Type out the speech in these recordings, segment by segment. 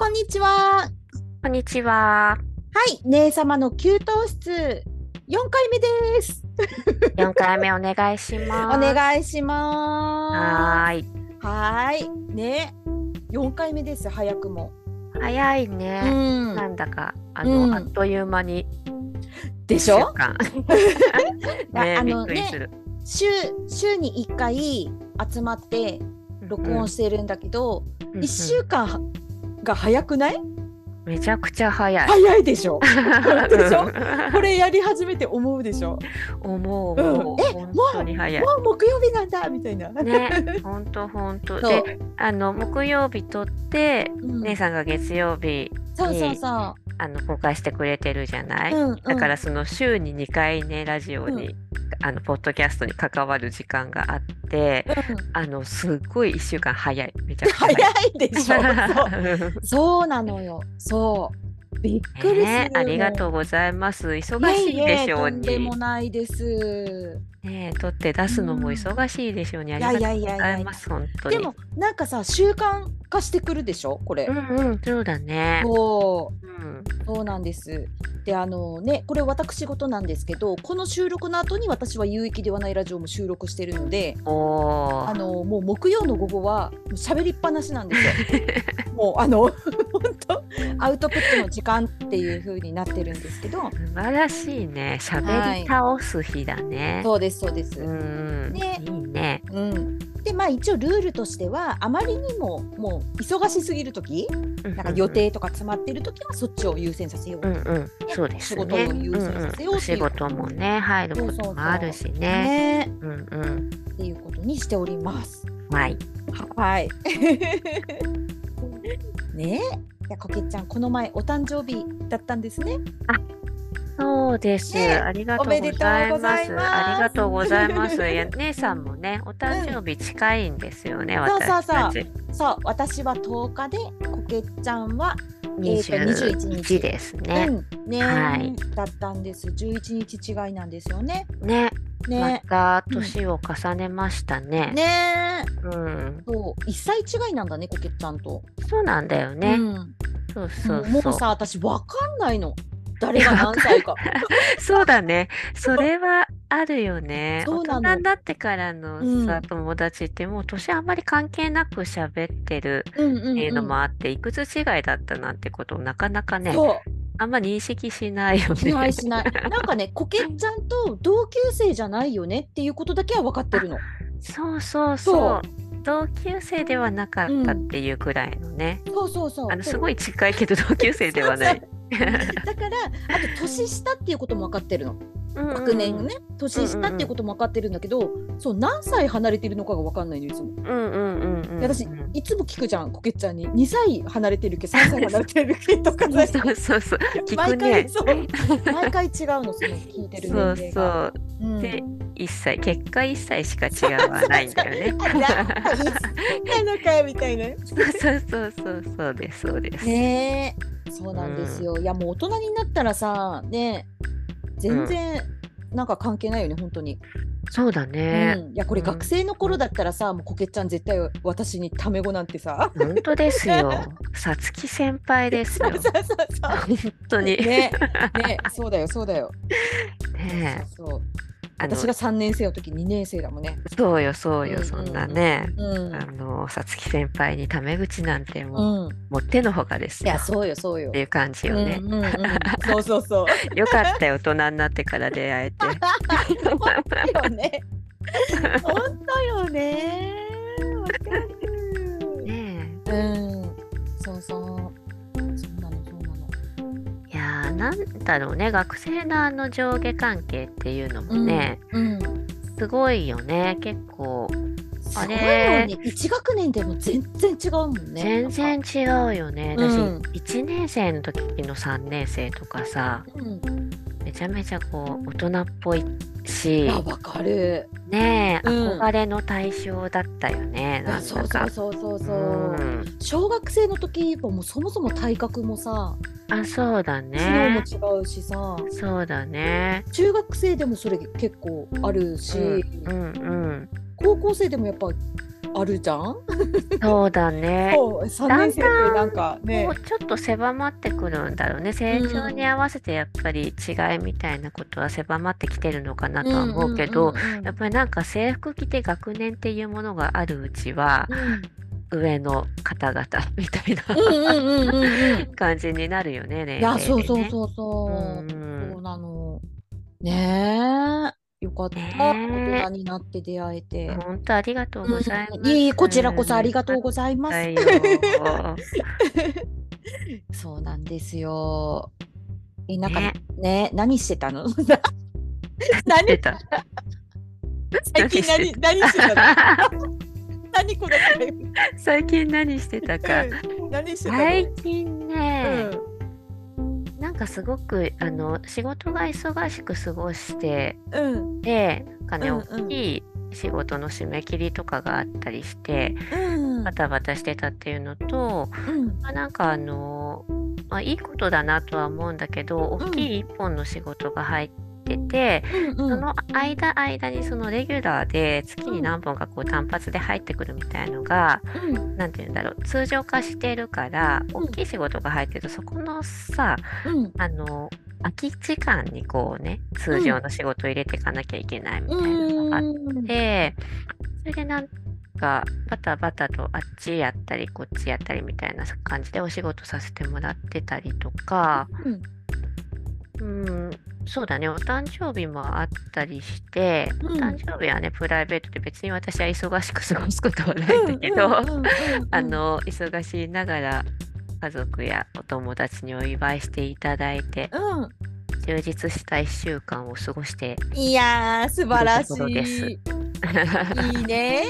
こんにちは。こんにちは。はい、姉様の給湯室4回目です。4回目お願いしおます。願いしまはーい。す。はーい。ね、4回目です。早くも。早いうね。なん。んだか、あの、うんあっという間に。でしょ？ねあのくりする。週週に1回集まって録音してるんだけど、うんうん1週間が早くない？めちゃくちゃ早い。早いでしょ？でしょ？うんこれやり始めて思うでしょ？思ううん思う。え本当に早い。もう木曜日なんだみたいな。ね、本当本当。で、あの木曜日撮って、うん姉さんが月曜日そうそうそあの公開してくれてるじゃない？う。うんうんだからその週に2回ねラジオに、うあのポッドキャストに関わる時間があってうんあのすっごい1週間早いめちゃくちゃ早。いでしょ。そう そうなのよ。そう。びっくりする、ねありがとうございます忙しいでしょうにいえいえとんでもないです。ね撮って出すのも忙しいでしょうに、ありいやいやがとうごいやいやざいます本当に。でもなんかさ習慣化してくるでしょ？これ。うんうんそうだね。そう。うん。そうなんです。であのねこれ私事なんですけどこの収録の後に私は有益ではないラジオも収録してるのであのもう木曜の午後は喋りっぱなしなんですよ。もうあの 本当アウトプットの時間っていう風になってるんですけど。素晴らしいね。喋り倒す日だね、そうですそうです。うんねいいねうん、でまあ一応ルールとしてはあまりにももう忙しすぎる時なんか予定とか詰まってる時はそっちを優先させようと、うんうん、そうですね。仕事を優先させようっていう仕事もね、入ることもあるしね。ねうんうん。っていうことにしております。はい。はい。ねえ。いやこけちゃんこの前お誕生日だったんですね。そうです。ねありがとうございます。ありがとうございます。姉さんもね、お誕生日近いんですよね、そうそう私たち。そう私は10日でこけちゃんは、えーと21 21ですね。うんね、はいだったんです。11日違いなんですよね。ね、まね。た年を重ねましたね。ねうん。そう1歳違いなんだねこけちゃんと。そうなんだよね。うんそうそうもうそう。さ私わかんないの。誰が何歳か。そうだね。それはあるよね。大人になってからのさ、うん友達ってもう年あんまり関係なく喋ってるうんうんうんっていうのもあって、いくつ違いだったなんてことをなかなかね、そうあんま認識しないよしね。ないしない。なんかね、こけちゃんと同級生じゃないよねっていうことだけは分かってるの。そうそうそそうう。同級生ではなかったっていうくらいのね。そうそうそう。あのすい。ごい近いけど同級生ではない。だから、あと年下っていうことも分かってるの。学年ね、年下っていうことも分かってるんだけど、そう何歳離れてるのかが分かんないのいつも。うんうんうん私いつも聞くじゃん、こけちゃんに2歳離れてるけ、3歳離れてるけとかさ。そうそうそう。聞毎くね回。そう毎回違うのその聞いてる年そう齢が。そう。うんで1歳結果1歳しか違わないんだよね。なのかよみたいな。そうそうそうそうそうですそうです。ねえそうなんですよ、いやもう大人になったらさね全然なんか関係ないよね、本当に、そうだね。うん、いやこれうん。学生の頃だったらさ、もうこけちゃん絶対私にタメ語なんてさ。本当ですよ。さつき先輩ですよ。本当に。ね。ね。そうだよそうだよ、ねえ。そうそう私が3年生の時2年生だもんね。そうよそうよ、うんそんなね。うん、あのさつき先輩にタメ口なんてもう、うん、もう手のほかですよ。いやそうよそうよ。っていう感じよね。うんうんうん、そうそうそう。よかったよ大人になってから出会えて。本当よね。本当よね。わかる。ねうん、そうそう。なんだろうね学生のあの上下関係っていうのもね、うん。すごいよね結構ああれれね、一学年でも全然違うもんね。全然違うよね。うん私、1年生の時の3年生とかさ。うん。めちゃめちゃこう、大人っぽいし、あ、わかる。ねえ、うん憧れの対象だったよね、なあ、んそう。そうそうそうそう。うん小学生の時はもうそもそも体格もさ、あ、そうだ知能ね。も違うしさ、そうだね。中学生でもそれ結構あるし、うんうんうん。高校生でもやっぱああるじゃん？そうだね。そう3年生ってなんかねもうちょっと狭まってくるんだろうね。成長に合わせてやっぱり違いみたいなことは狭まってきてるのかなとは思うけど、んうんうんうんやっぱりなんか制服着て学年っていうものがあるうちは、上の方々みたいなうんうんうんうんうんうん感じになるよね、年いやそうそうね。そうそう。うんそうなの。ねえ。よかった。ね大え人になって出会えて。本当ありがとうございます。うんいいこちらこそありがとうございます。そうなんですよ。え、なんかねね何してたの？出 何た。最近何何してたの？何この会話？最近何してたか。うん何してたの？最近ね、うんかすごくあの仕事が忙しく過ごしてうん。でなんかね、うんうん。大きい仕事の締め切りとかがあったりしてうん。バタバタしてたっていうのと、うん。まあ、なんかあの、まあ、いいことだなとは思うんだけど大きい一本の仕事が入ってて、うんその間間にそのレギュラーで月に何本かこう単発で入ってくるみたいのがうん。何て言うんだろう通常化してるからうん。大きい仕事が入ってるとそこのさうん。あの空き時間にこうね通常の仕事を入れていかなきゃいけないみたいなのがあっうんてそれでなんかバタバタとあっちやったりこっちやったりみたいな感じでお仕事させてもらってたりとかうんうんそうだね。お誕生日もあったりして、うん。お誕生日はねプライベートで別に私は忙しく過ごすことはないんだけど、あの忙しいながら家族やお友達にお祝いしていただいてうん。充実した1週間を過ごしていやー素晴らしい。いいね。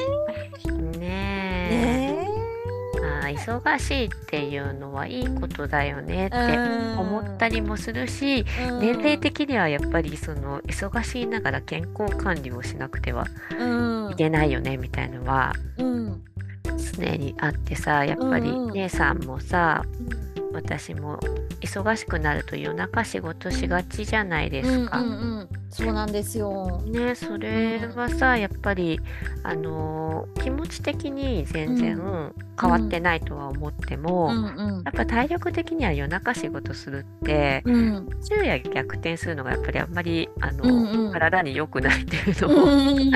ねえ。ねあー忙しいっていうのはいいことだよねってうん。思ったりもするし年齢的にはやっぱりその忙しいながら健康管理をしなくてはうん。いけないよねみたいのはうん常にあってさやっぱりうんうん。姉さんもさ私も忙しくなると夜中仕事しがちじゃないでうんすか。うんうんそうなんですよ。ねそれはさやっぱりあのー気持ち的に全然変わってないとは思っても、うんうん。やっぱ体力的には夜中仕事するってうん。昼夜逆転するのがやっぱりあんまりあの、うんうん。体に良くないっていううのを、んうん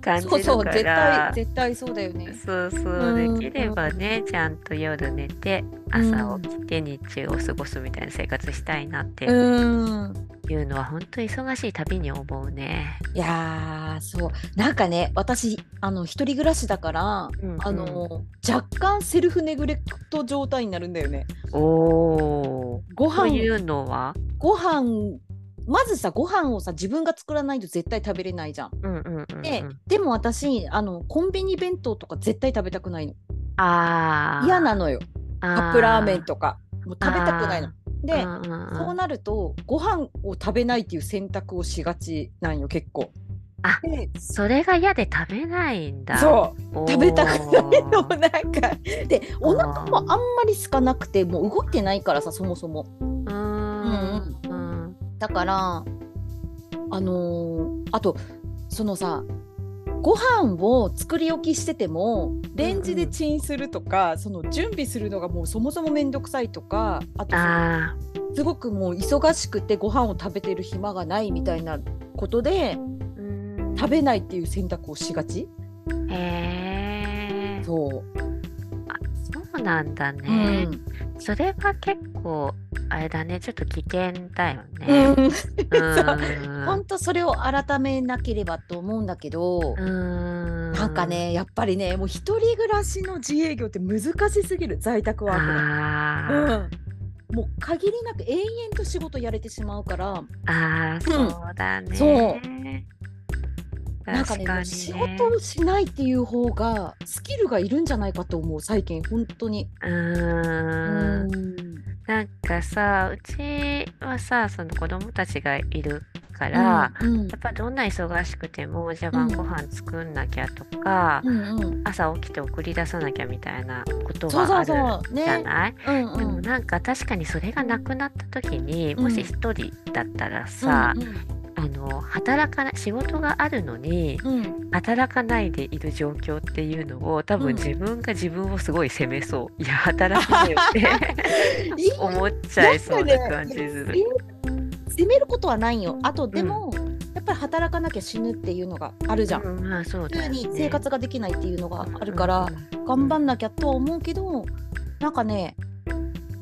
感じるそうそう絶から対絶対そうだよね。そうそううんできればねちゃんと夜寝て朝起きて日中を過ごすみたいな生活したいなってうん。いうのは本当に忙しいたびに思うね。いやーそうなんかね私あの一人暮らしだから、うんうんあの若干セルフネグレクト状態になるんだよね。おお。ご飯というのは？ご飯まずさご飯をさ自分が作らないと絶対食べれないじゃん。うんうんうんうん。ででも私あのコンビニ弁当とか絶対食べたくないの。ああ。嫌なのよカカップラーメンとかもう食べたくないの。で、そうなるとご飯を食べないっていう選択をしがちなんよ結構。あでそれが嫌で食べないんだ。そう。食べたくないのなんか。でお腹もあんまり空かなくてもう動いてないからさそもそも。うーんうん。だからあのーあとそのさご飯を作り置きしててもレンジでチンするとか、その準備するのがもうそもそもめんどくさいとかあとすごくもう忙しくてご飯を食べてる暇がないみたいなことでーうーん。食べないっていう選択をしがち。へえそう、そうなんだうね、ん。それは結構あれだね。ちょっと危険だようね。ん、う本当それを改めなければと思うんだけど、ーん。なんかねやっぱりねもう一人暮らしの自営業って難しすぎる。在宅ワークあが。もう限りなく延々と仕事やれてしまうから。あーそうだね。そうなんかね確かにね。仕事をしないっていう方がスキルがいるんじゃないかと思う最近本当に。うー。ん。なんかさうちはさその子供たちがいるから、うんやっぱどんな忙しくてもじゃあ晩ご飯作んなきゃとか、うんうん。朝起きて送り出さなきゃみたいなことそうそうはあるじゃね。ない、うんうん。でもなんか確かにそれがなくなった時に、うん。もし一人だったらさ、うんうんあの働かない仕事があるのにうん、働かないでいる状況っていうのを多分うん。自分が自分をすごい責めそう、いや働きなよって いい。思っちゃいそうな感じする。責めることはないよ。あとでも、やっぱり働かなきゃ死ぬっていうのがあるじゃん、うんまあそうね。普通に生活ができないっていうのがあるから、うん。頑張んなきゃとは思うけどなんかね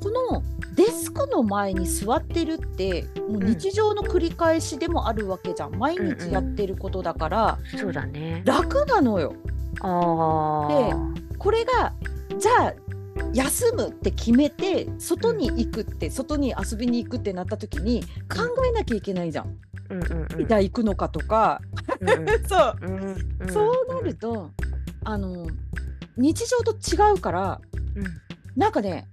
このデスクの前に座ってるってもう日常の繰り返しでもあるわけじゃん。毎日やってることだからそうだね。楽なのよ。ああ。これがじゃあ休むって決めて外に行くって、外に遊びに行くってなった時に考えなきゃいけないじゃん。うんうんうん。じゃあ行くのかとか、うんうん。そう。うんん。そうなるとあの日常と違うからうん。なんかね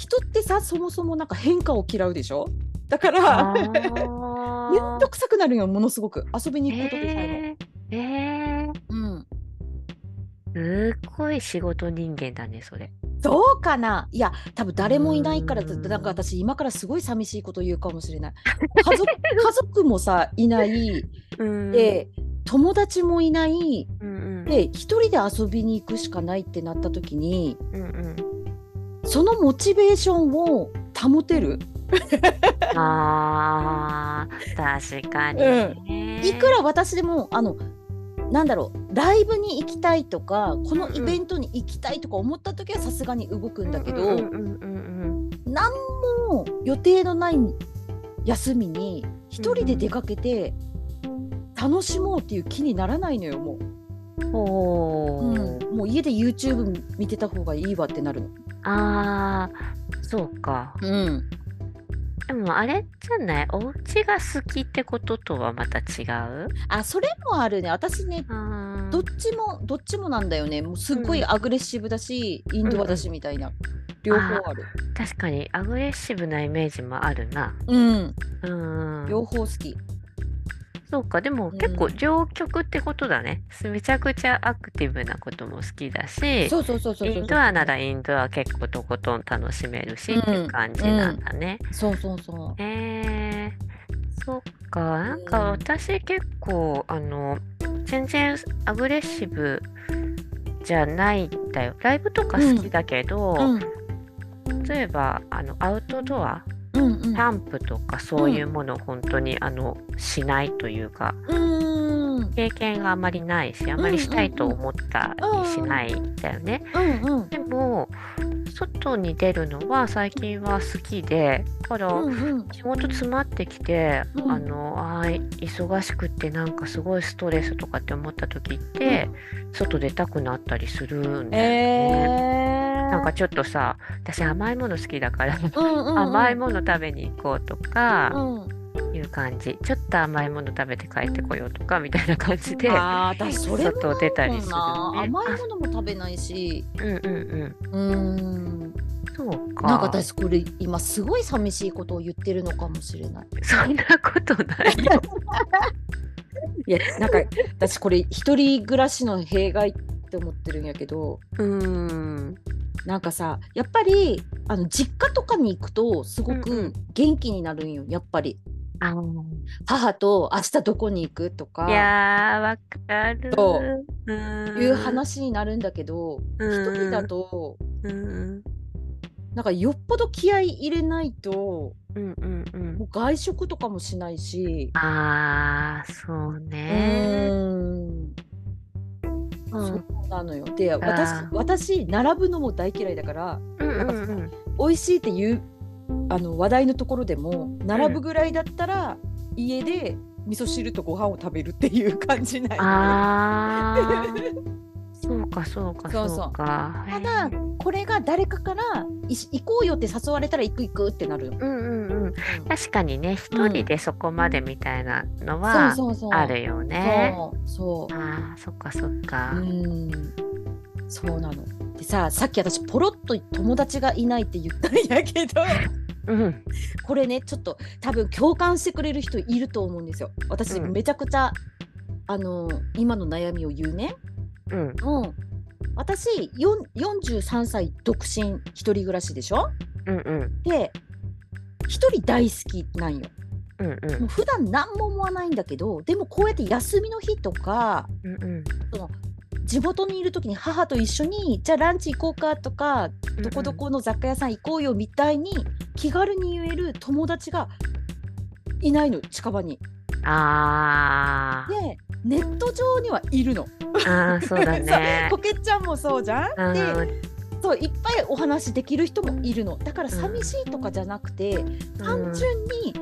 人ってさそもそもなんか変化を嫌うでしょ？だからあ めんーどくさくなるよものすごく。遊びに行くことでさええー、えも、うん、ー、すっごい仕事人間だねそれ。そうかな？いや多分誰もいないからなんか私今からすごい寂しいこと言うかもしれない。家族 家族もさいない。うん。で友達もいない。うんうん。で一人で遊びに行くしかないってなった時にうんうんそのモチベーションを保てる？あー確かにね、いくら私でもあのなんだろうライブに行きたいとかこのイベントに行きたいとか思った時はさすがに動くんだけど、うんうんうんうん何も予定のない休みに一人で出かけて楽しもうっていう気にならないのよもう。うん。もう家で YouTube 見てた方がいいわってなるの。あーそうか。うん、でもあれじゃない？お家が好きってこととはまた違う？あそれもあるね。私ねどっちもどっちもなんだよね。もうすっごいアグレッシブだし、インドアだしみたいな、両方ある。確かにアグレッシブなイメージもあるな。うん、うん。両方好き。そうか、でもうん結構両極ってことだね。めちゃくちゃアクティブなことも好きだし、そうそうそうそうそう。インドアならインドア結構とことん楽しめるし、っていう感じなんだね。そうそうそえー、そっか、なんかうん私結構、あの、全然アグレッシブじゃないんだよ。ライブとか好きだけど、う。うん例えばあのアウトドア、うんうん。キャンプとかそういうものを本当に、あのしないというか、うん経験があまりないし、あまりしたいと思ったりしないんだよね。うんうんでも、外に出るのは最近は好きで、だから、うんうん。仕事詰まってきて、うんあのあー忙しくってなんかすごいストレスとかって思った時って、外出たくなったりするんだよね。えー。なんかちょっとさ私甘いもの好きだから、うんうんうん、甘いもの食べに行こうとかうん。いう感じ、ちょっと甘いもの食べて帰ってこようとかみたいな感じでああ、私それも外出たりするなね甘いものも食べないし。うんうんうん。うん。そうか。なんか私これ今すごい寂しいことを言ってるのかもしれない。そんなことないよ。いやなんか私これ一人暮らしの弊害って思ってるんやけど。うーんなんかさやっぱりあの実家とかに行くとすごくん元気になるんよやっぱり。あ母と明日どこに行くとか。いやーわかる。そう。ーん。いう話になるんだけどうん一人だとうんなんかよっぽど気合い入れないとうんうんうん。もう外食とかもしないし。あーそううねーんうん。そうなのよ。で私私並ぶのも大嫌いだからうんうんうん。美味しいっていうあの話題のところでも並ぶぐらいだったら、家で味噌汁とご飯を食べるっていう感じなんよね。あーそうかそうかそうそうそうかただこれが誰かからい行こうよって誘われたら行く行くってなるの。うんうんうん確かにね一うん人でそこまでみたいなのは。あるよね。そうそう。ああそっかそっか。うんそうなの。でささっき私ポロッと友達がいないって言ったんやけどうんこれねちょっと多分共感してくれる人いると思うんですよ。私、うんめちゃくちゃあの今の悩みを言うね。うん。うん、私よん43歳独身一人暮らしでしょ？うんうん。で一人大好きなんよ。うんうん。もう普段何も思わないんだけどでもこうやって休みの日とかうんうん。地元にいる時に母と一緒にじゃあランチ行こうかとかどこどこの雑貨屋さん行こうよみたいに気軽に言える友達がいないの近場に。あーでネット上にはいるの。あーそうだね そうこけちゃんもそうじゃん？うんでそういっぱいお話できる人もいるの。だから寂しいとかじゃなくて、単純に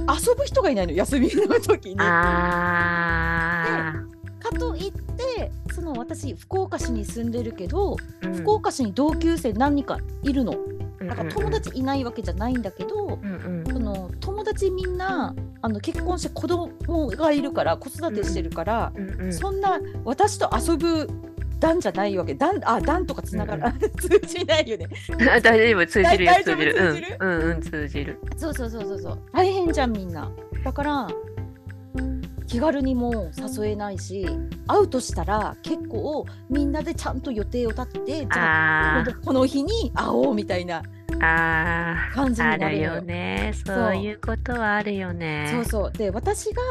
遊ぶ人がいないの休みの時に。あかといってその私福岡市に住んでるけど、ーうん福岡市に同級生何人かいるの。だから友うん。達いないわけじゃないんだけど、うんうん。その友達みんなあの結婚して子供がいるから子育てしてるから、うんうんそんな私と遊ぶ段じゃないわけ。段あ段とかつながら、通じないよね。あ大丈夫通じるよ通じる。うんうんうん通じる。そうそうそうそうそう。大変じゃんみんな。だから気軽にも誘えないし会うとしたら結構みんなでちゃんと予定を立ててじゃああこの日に会おうみたいな感じになるのよよね。そういうことはあるよね。そうそう。で私が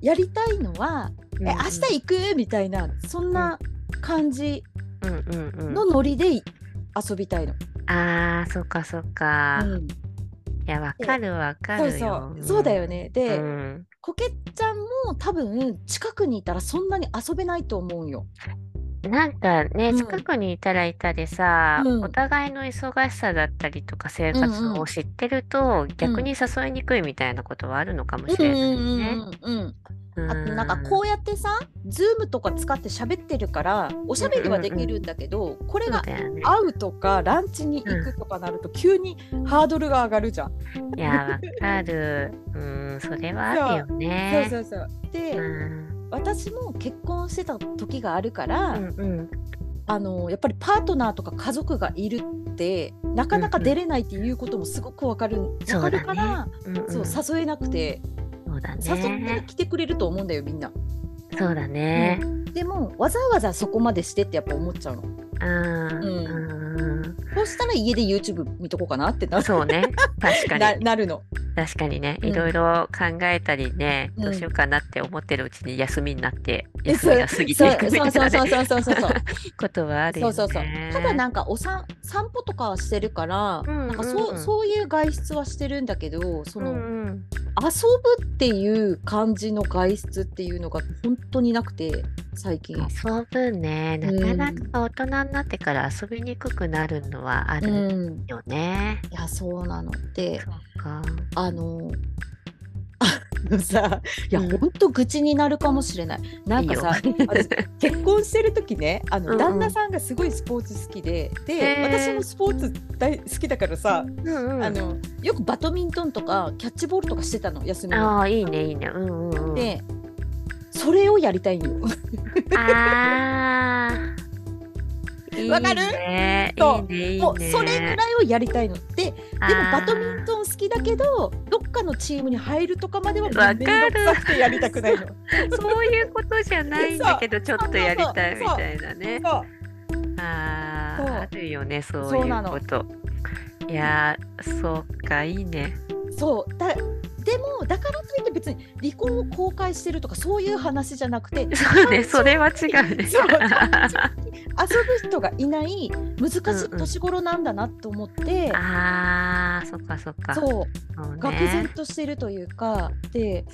やりたいのは「うんえ明日行く?」みたいなそんな感じのノリで遊びたいの。あーそっかそっか、いうん。やわかるわかるよ。そう。そうだよね。で、うんこけちゃんも多分近くにいたらそんなに遊べないと思うよ。なんかね、うん近くにいたらいたでさ、うんお互いの忙しさだったりとか生活うんうんを知ってると、逆に誘いにくいみたいなことはあるのかもしれないね。うんうんうんうんあとなんかこうやってさ、ズームとか使って喋ってるからおしゃべりはできるんだけど、これそうがだよね。会うとかランチに行くとかなると急にハードルが上がるじゃん。いや、わかる。うん、それはあるよそうね。そうそう。で、うん私も結婚してた時があるから、うんうんあのやっぱりパートナーとか家族がいるってなかなか出れないっていうこともすごくわかる,、わかるからうんうんそう誘えなくて、そうだ誘ってね。来てくれると思うんだよみんな。そうだね。でもわざわざそこまでしてってやっぱ思っちゃうの。うんうんそうしたら家で YouTube 見とこうかなってなそうね。確かなに。なるの。確かにね、うんいろいろ考えたりね、うんどうしようかなって思ってるうちに休みになって、え休みが過ぎていくみたいなねそうそうそうそうそうそうそう。ことはあるよね。そうそうそう。ただなんかおさん散歩とかはしてるから、うんなんかそううんそういう外出はしてるんだけど、その、うんうん遊ぶっていう感じの外出っていうのが本当になくて最近。遊ぶね、なかなか大人になってから遊びにくくなるのはあうるん、よね。いやそうなので。あのあのさいや、うん本当愚痴になるかもしれない。なんかさ結婚してる時ねあの、うんうん旦那さんがすごいスポーツ好きでで私もスポーツ大好きだからさ、うんうんあのよくバドミントンとかキャッチボールとかしてたの休みに。ああ、いいね、いいね。うんうんうん。でそれをやりたいんよ。ああ。わかる？いいね。そういいね、いいね。もうそれぐらいをやりたいのででもバドミンントン好きだけどどっかのチームに入るとかまではわかるめんどくさくてやりたくないの。そういうことじゃないんだけど、ちょっとやりたいみたいなね。ああ、あるよね、そういそうこと。いやー、そうか、いいね。そうだでもだからといって別に離婚を公開してるとかそういう話じゃなくて そうね、それは違うね。そう遊ぶ人がいない難しいうんうん年頃なんだなと思って、ああ、そっかそっか。そうそう愕然ね。としてるというかで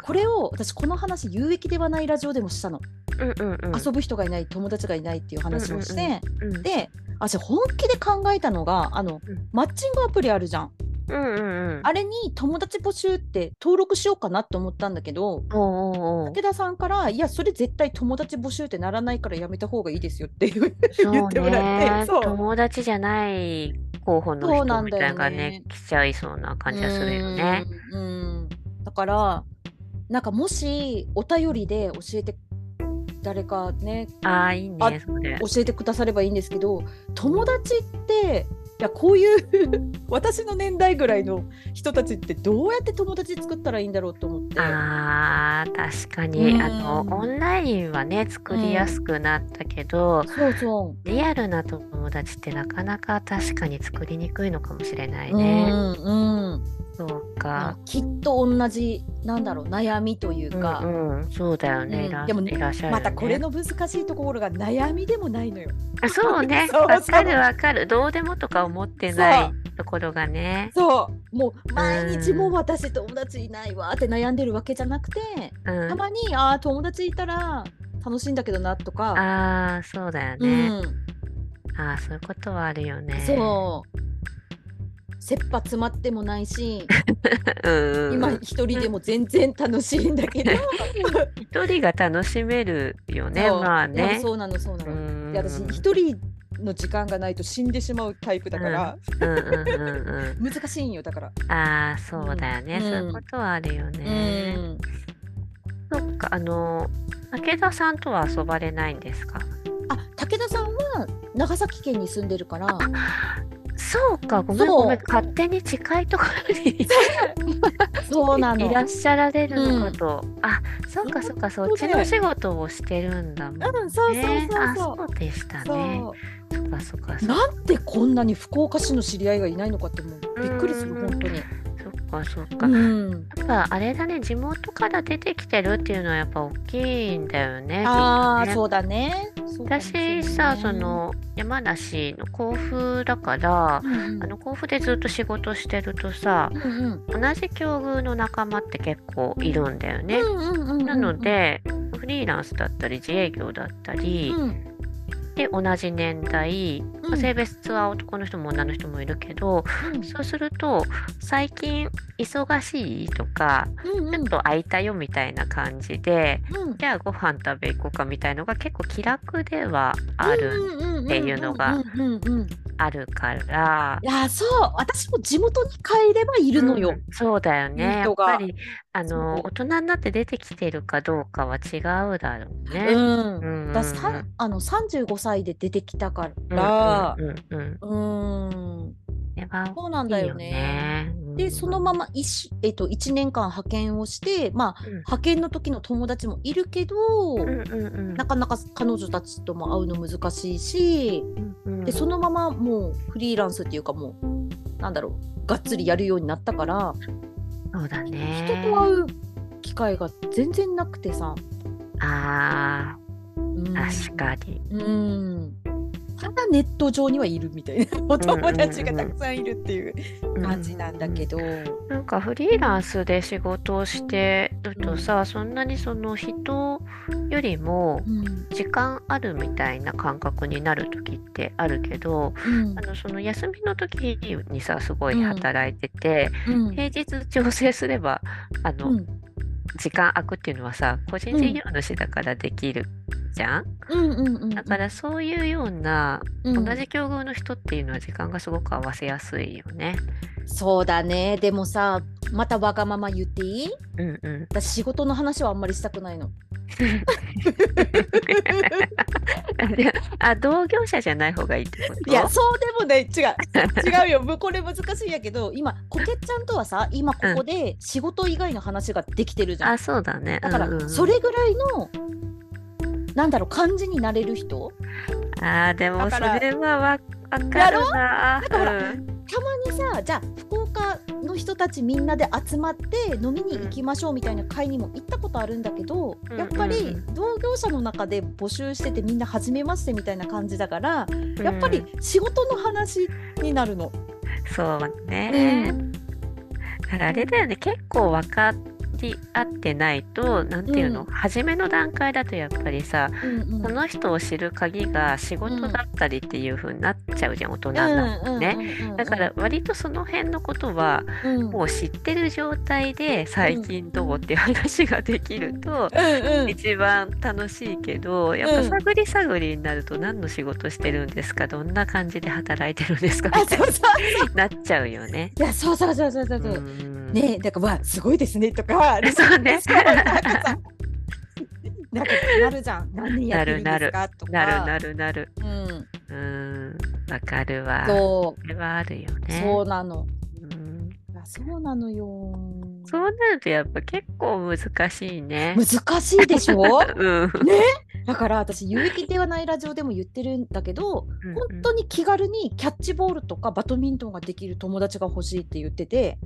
これを私この話有益ではないラジオでもしたの、うんうんうん。遊ぶ人がいない友達がいないっていう話をして、うんうんで私本気で考えたのがあの、うんマッチングアプリあるじゃんうんうんうん。あれに友達募集って登録しようかなと思ったんだけど武田さんから「いやそれ絶対友達募集ってならないからやめた方がいいですよ」って言ってもらってね。そう友達じゃない候補の人みたいなのがね、来ちゃいそうな感じがするよね。うんうんだからなんかもしお便りで教えて誰かねああ、いいあね。教えてくださればいいんですけど友達っていやこういう 私の年代ぐらいの人たちってどうやって友達作ったらいいんだろうと思って。ああ、確かに、うんあの、オンラインはね、作りやすくなったけど、そうそうリアルな友達ってなかなか確かに作りにくいのかもしれないうんね。うん、そうあか。きっと同じなんだろう悩みというか、うんうん、そうだよね。うんでもね。またこれの難しいところが悩みでもないのよ。あそうね。わかるわかる。どうでもとか思ってないところがね。そうもう毎日もう私友達いないわって悩んでるわけじゃなくて、うんた。まにあー友達いたら楽しいんだけどなとか、ああ、そうだようね。ん、ああ、そういうことはあるよね。そう切羽詰まってもないし。今一人でも全然楽しいんだけど、一人が楽しめるよね。そうまあね。そうなのそうなうの。んで私一人の時間がないと死んでしまうタイプだから。難しいんよだから。ああ、そうだよね。うんそういうことはあるようね。ん、そっか、あの、武田さんとは遊ばれないんですか？あ武田さんは長崎県に住んでるから。そうか、ごめんそうごめん。勝手に近いところに そうなの。いらっしゃられるのかと。あ、そうかそうか、そっちのお仕事をしてるんだもんね。うん、そうそうあ、そうそうでしたそう。ね。そそっかそっかう。そっか。なんでこんなに福岡市の知り合いがいないのかってもうびっくりするうん本当に。かそっか。うん。やっぱあれだね、地元から出てきてるっていうのはやっぱ大きいんだよね。ああ、そうだね。私さ、そ、の山梨の甲府だから、うんうんあの甲府でずっと仕事してるとさう、んうん同じ境遇の仲間って結構いるんだよね。なの、で、フリーランスだったり自営業だったり、うんで同じ年代、まあうん性別は男の人も女の人もいるけど、うん。そうすると最近忙しいとか、うんうん。ちょっと空いたよみたいな感じで、うん。じゃあご飯食べ行こうかみたいのが結構気楽ではある、っていうのがあるから。いやそう私も地元に帰ればいるのよ。うんそうだよね。やっぱりあの大人になって出てきてるかどうかは違うだろうね。うんうんうんださんあの35歳で出てきたかうんら、うんうんうん。うん、それはそうなんだよね。でそのまま 1,、えっと、1年間派遣をして、まあ、うん派遣の時の友達もいるけど、うんうんうんなかなか彼女たちとも会うの難しいし、うんうんでそのままもうフリーランスっていうかもうなんだろうがっつりやるようになったから、そうだね。人と会う機会が全然なくてさ。あうんあ、確かに。うんただネット上にはいるみたいなお友達がたくさんいるっていう感じなんだけど、なんかフリーランスで仕事をしてるとさ、そんなにその人よりもうん。時間あるみたいな感覚になる時ってあるけど、うん。あのその休みの時にさすごい働いてて、うん。平日調整すればあの、うん時間空くっていうのはさ個人事業主だからできるじゃん、うん。うんうんだからそういうような、うん。同じ境遇の人っていうのは時間がすごく合わせやすいよね。そうだね。でもさまたわがまま言っていい？うんうん。私仕事の話はあんまりしたくないの。で あ同業者じゃない方がいいってこと？いやそうでもない。違う。違うよ。むこれ難しいんやけど今こけちゃんとはさ今ここで仕事以外の話ができてるじゃん。あそうだね。だかうんうんらそれぐらいのなんだろう感じになれる人？あーでもそれはわわかるな。だからうんたまにさじゃあ福岡の人たちみんなで集まって飲みに行きましょうみたいな会にも行ったことあるんだけど、うんやっぱりうんうん同業者の中で募集しててみんな初めましてみたいな感じだから、やっぱりうん仕事の話になるの。そうね。だからあれだよね結構分かり合ってないとなんていうの、うん初めの段階だとやっぱりさ、うんうんその人を知る鍵が仕事だったりっていう風になっちゃうじゃん大人になるとね。だから割とその辺のことはもう知ってる状態で最近どうっていう話ができると一番楽しいけどやっぱ探り探りになると何の仕事してるんですかどんな感じで働いてるんですかみたいそうそうになっちゃうよね。いやそうそうそうそうそうそう、うんねだからわすごいですねとかそうね。そうなんかさなんかなるじゃん。何年やってるんですか？とか。なるなるなる。うん。うん。わかるわ。そそれはあるよう、ね。そうなのやそうなのよそうなるとやっぱ結構難しいね。難しいでしょ？うん。だから私有益ではないラジオでも言ってるんだけどうん本当に気軽にキャッチボールとかバドミントンができる友達が欲しいって言ってて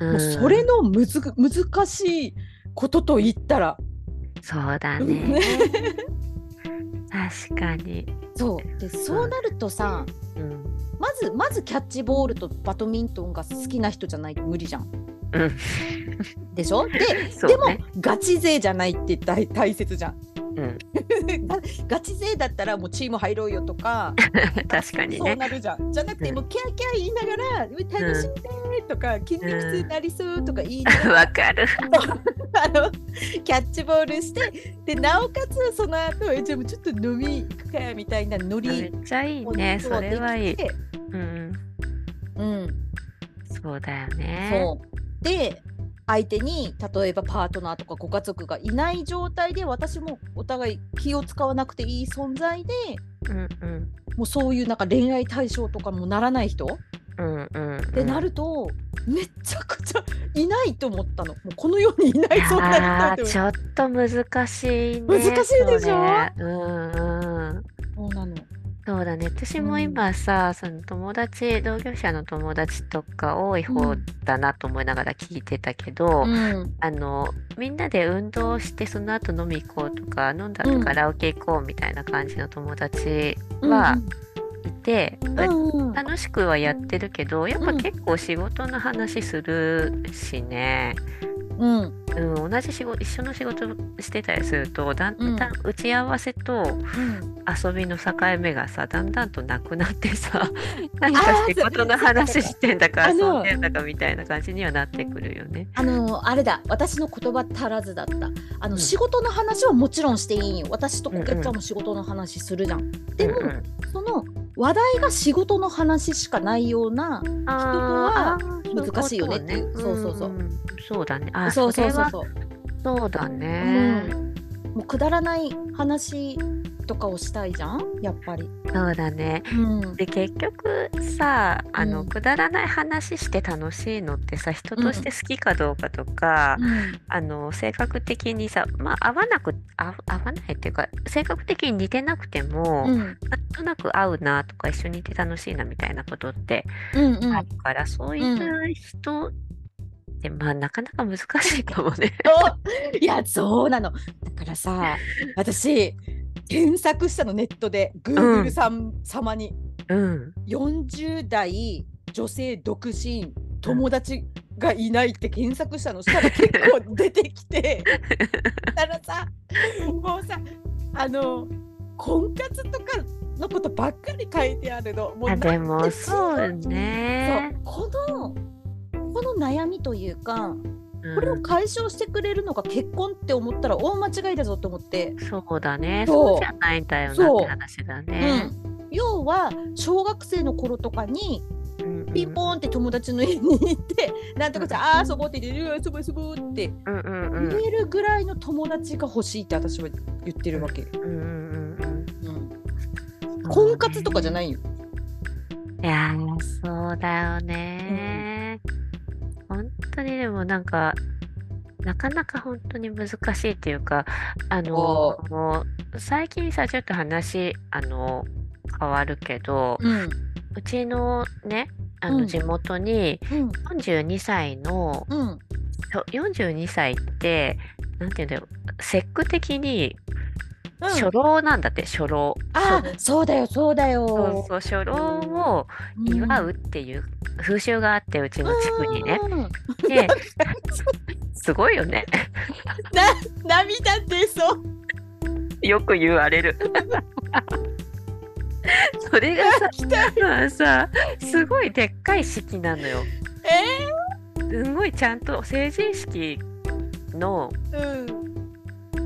もうそれのむずぐ難しいことと言ったらそうだね。確かに。そうでそうなるとさ、うん。まずまずキャッチボールとバドミントンが好きな人じゃないと無理じゃん。うん。でしょ？でそうでもね。ガチ勢じゃないって大大切じゃん。うん。ガガチ勢だったらもうチーム入ろうよとか 確かにね。そうなるじゃん。じゃなくてうんもうキャーキャー言いながら「う楽しんで」とか「筋肉痛になりそう」とか言いながら わかる。あのキャッチボールしてでなおかつその後えじゃあもうちょっと飲み行くかみたいなノめリっちゃいいもね。それはいい。うん。うん、そうだよね。そうで相手に例えばパートナーとかご家族がいない状態で私もお互い気を使わなくていい存在でうんうん。もうそういうなんか恋愛対象とかもならない人うんうん。ってなると、めちゃくちゃいないと思ったの。もうこの世にいないそんな人ちょっと難しいね。難しいでしょ？それうんうん。そうなの。そうだね。私も今さ、その友達、同業者の友達とか多い方だなと思いながら聞いてたけど、うんあの、みんなで運動してその後飲み行こうとか、飲んだうん後カラオケ行こうみたいな感じの友達はいて、うんうん楽しくはやってるけど、やっぱうん結構仕事の話するしね。うんうん、同じ仕事一緒の仕事してたりするとだんうん。だん打ち合わせと遊びの境目がさだんだんとなくなってさ何か仕事の話してんだか遊んでんだかみたいな感じにはなってくるよね。あのあれだ。私の言葉足らずだった。あの、うん。仕事の話はもちろんしていいんよ。私とうんうんお客ちゃんも仕事の話するじゃん、でも、うん。うんその話題が仕事の話しかないようなあー難しいよねっていう。そうそうそう。んん。そうだね。あそうそうそうれそうはそうだね。もうくだらない話とかをしたいじゃん？やっぱり、そうだね。うん。で結局さあの、うん。くだらない話して楽しいのってさ人として好きかどうかとか、あの性格的にさ、まあ、合わなく合合わないっていうか性格的に似てなくても、うん。なんとなく合うなとか一緒にいて楽しいなみたいなことってうんうん。あるから、そういう人って、まあなかなか難しいかもね。いやそうなの。だからさ私検索したのネットで。Google さん、様に。うん、40代女性独身友達がいないって検索したのしたら結構出てきて。だからさもうさあの婚活とかのことばっかり書いてあるの。もうあでもそうね。そう。このこの悩みというかうん。これを解消してくれるのが結婚って思ったら大間違いだぞと思って、そうだね。そう。そうじゃないんだよなそうって話だね。う。ん、要は小学生の頃とかにうんピンポーンって友達の家に行って、なんとかじゃあー遊ぼうって言って「遊ぼう遊ぼう」ってうんうんうん。言えるぐらいの友達が欲しいって私は言ってるわけ。うんうんうんうん。うん。婚活とかじゃないよ。いやーそうだよね、本当にでもなんかなかなか本当に難しいっていうかあの最近さちょっと話あの変わるけど、うんうちのねあうん。の地元にうん。42歳の、うん。そう42歳ってなんていうんだろう節句的に初老なんだって初老、あーそうだよそうだそうよ。そう初老を祝うっていう風習があってうちの地区にね。すごいよね。涙出そう。よく言われる。それがさ、まあさ、すごいでっかい式なのよ。すごいちゃんと成人式のうん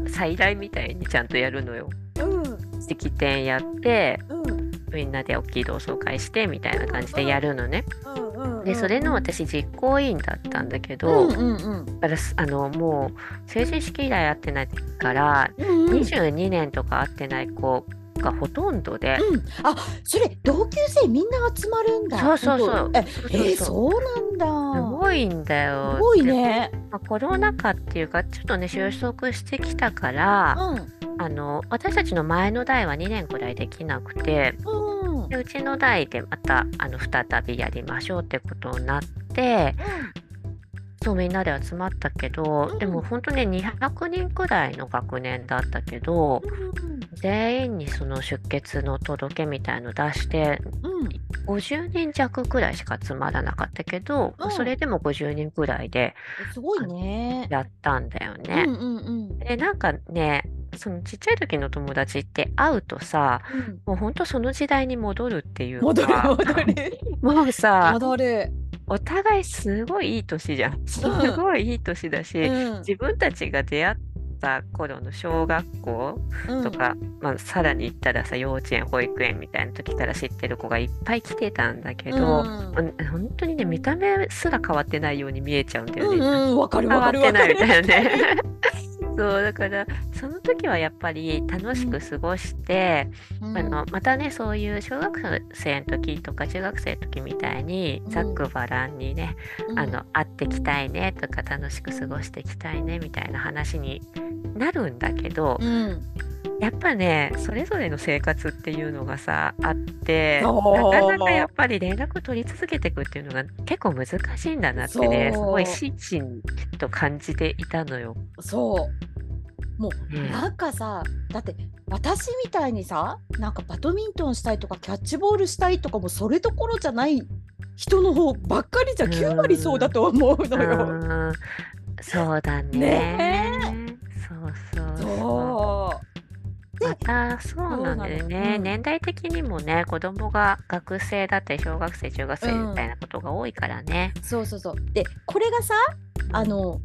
再来みたいにちゃんとやるのよ。うん式典やって、うんみんなで大きい同窓会してみたいな感じでやるのね。うんうん。で、それの私実行委員だったんだけど、うんうんうんだからすあのもう成人式以来会ってないから、うんうん。22年とか会ってない子がほとんどで、うん、あそれ同級生みんな集まるんだ。そうそうそうえそうえーそうそうなんだ。すごいんだよ。すごいね。で。まあ、コロナ禍っていうかちょっとね収束してきたから、あの私たちの前の代は2年くらいできなくてうんうんでうちの代でまたあの再びやりましょうってことになってそうみんなで集まったけど、うんでも本当ね200人くらいの学年だったけど全員にその出欠の届けみたいの出してうん50人弱くらいしか集まらなかったけど、うんそれでも50人くらいですごいね。やったんだようんね。うんうんでなんかねそのちっちゃい時の友達って会うとさうん。もう本当その時代に戻るっていう戻るか 戻るもうさ戻る。お互いすごいいい年じゃんすごいいい年だし、うん自分たちが出会った頃の小学校うんとか、まあ、さらに言ったらさ幼稚園保育園みたいな時から知ってる子がいっぱい来てたんだけど、うんうん本当にね見た目すら変わってないように見えちゃうんだよね。うんうんわかる変わってないみる。たいなね。そうだからその時はやっぱり楽しく過ごして、うんあのまたねそういう小学生の時とか中学生の時みたいにうんざっくばらんにね、うんあの会ってきたいねとか楽しく過ごしていきたいねみたいな話になるんだけど、うん。やっぱねそれぞれの生活っていうのがさあってなかなかやっぱり連絡取り続けていくっていうのが結構難しいんだなってねすごい心身と感じていたのよ。そう。もうねなんかさだって私みたいにさなんかバドミントンしたいとかキャッチボールしたいとかもそれどころじゃない人の方ばっかりじゃうん。9割そうだと思ううのよ。ーん。そうだね。ねまた。そうなんだよね、のうん。年代的にもね子供が学生だったり小学生中学生みたいなことが多いからね。そうそうそう。でこれがさあの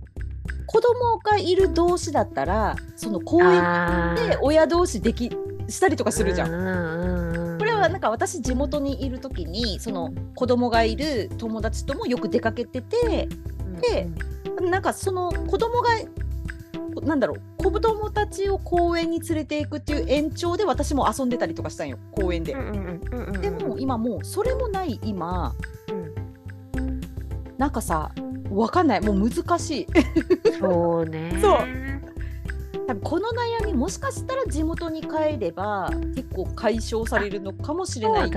子供がいる同士だったらその公園で親同士できしたりとかするじゃん。うんうんうんこれはなんか私地元にいる時にその子供がいる友達ともよく出かけててでなんかその子供がなんだろう子供たちを公園に連れていくっていう延長で私も遊んでたりとかしたんよ公園で。でも今もうそれもない今。うん。なんかさわかんない。もう難しい。そうね。そう多分この悩みもしかしたら地元に帰れば結構解消されるのかもしれなそい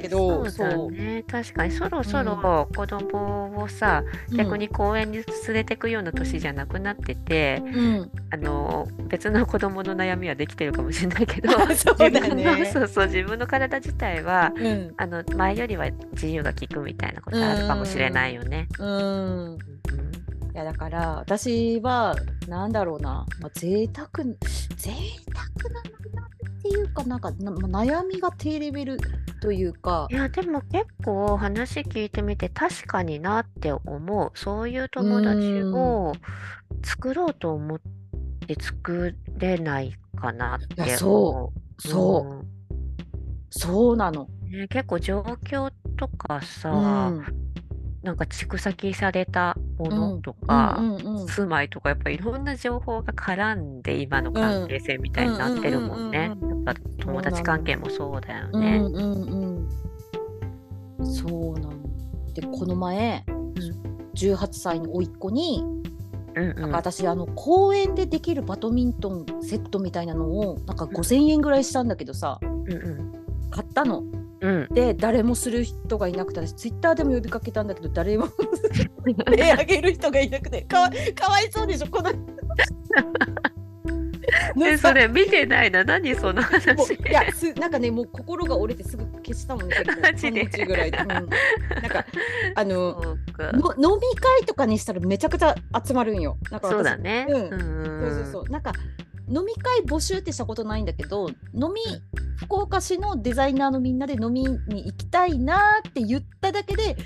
けどそうだね。確かにそろそろ子供をさ、逆に公園に連れてくような年じゃなくなってて、うん、うんあの別の子供の悩みはできてるかもしれないけど そうだね。そうそう自分の体自体はうん。あの前よりは自由が利くみたいなことあるかもしれないよね。うん。うん。いやだから私はなんだろうな、まあ、贅沢贅沢な悩みっていうかなんか悩みが低レベルというか。いやでも結構話聞いてみて確かになって思う。そういう友達を作ろうと思って作れないかなって思う。そう。うん。そうなの。ね、結構状況とかさ、うんなんか蓄積されたもうんのとか、うんうんうん住まいとかやっぱいろんな情報が絡んで今の関係性みたいになってるもんね。うんやっぱ友達関係もそうだようね。んうんうん、そうなの。でこの前、18歳の甥っ子に、うんうんなんか私あの公園でできるバドミントンセットみたいなのをなんか5,000円ぐらいしたんだけどさうんうん買ったの。うん。で誰もする人がいなくて私ツイッターでも呼びかけたんだけど誰も 手あげる人がいなくてかわかわいそうでしょこの。えそれ見てないな。何そのも話ういやすなんかねもう心が折れてすぐ消したもんね結構ぐらいで、うん。なんかあのの飲み会とかにしたらめちゃくちゃ集まるんよ。なんか私そうだね。うん。うん。そうそうそう。なんか飲み会募集ってしたことないんだけど飲み福岡市のデザイナーのみんなで飲みに行きたいなーって言っただけで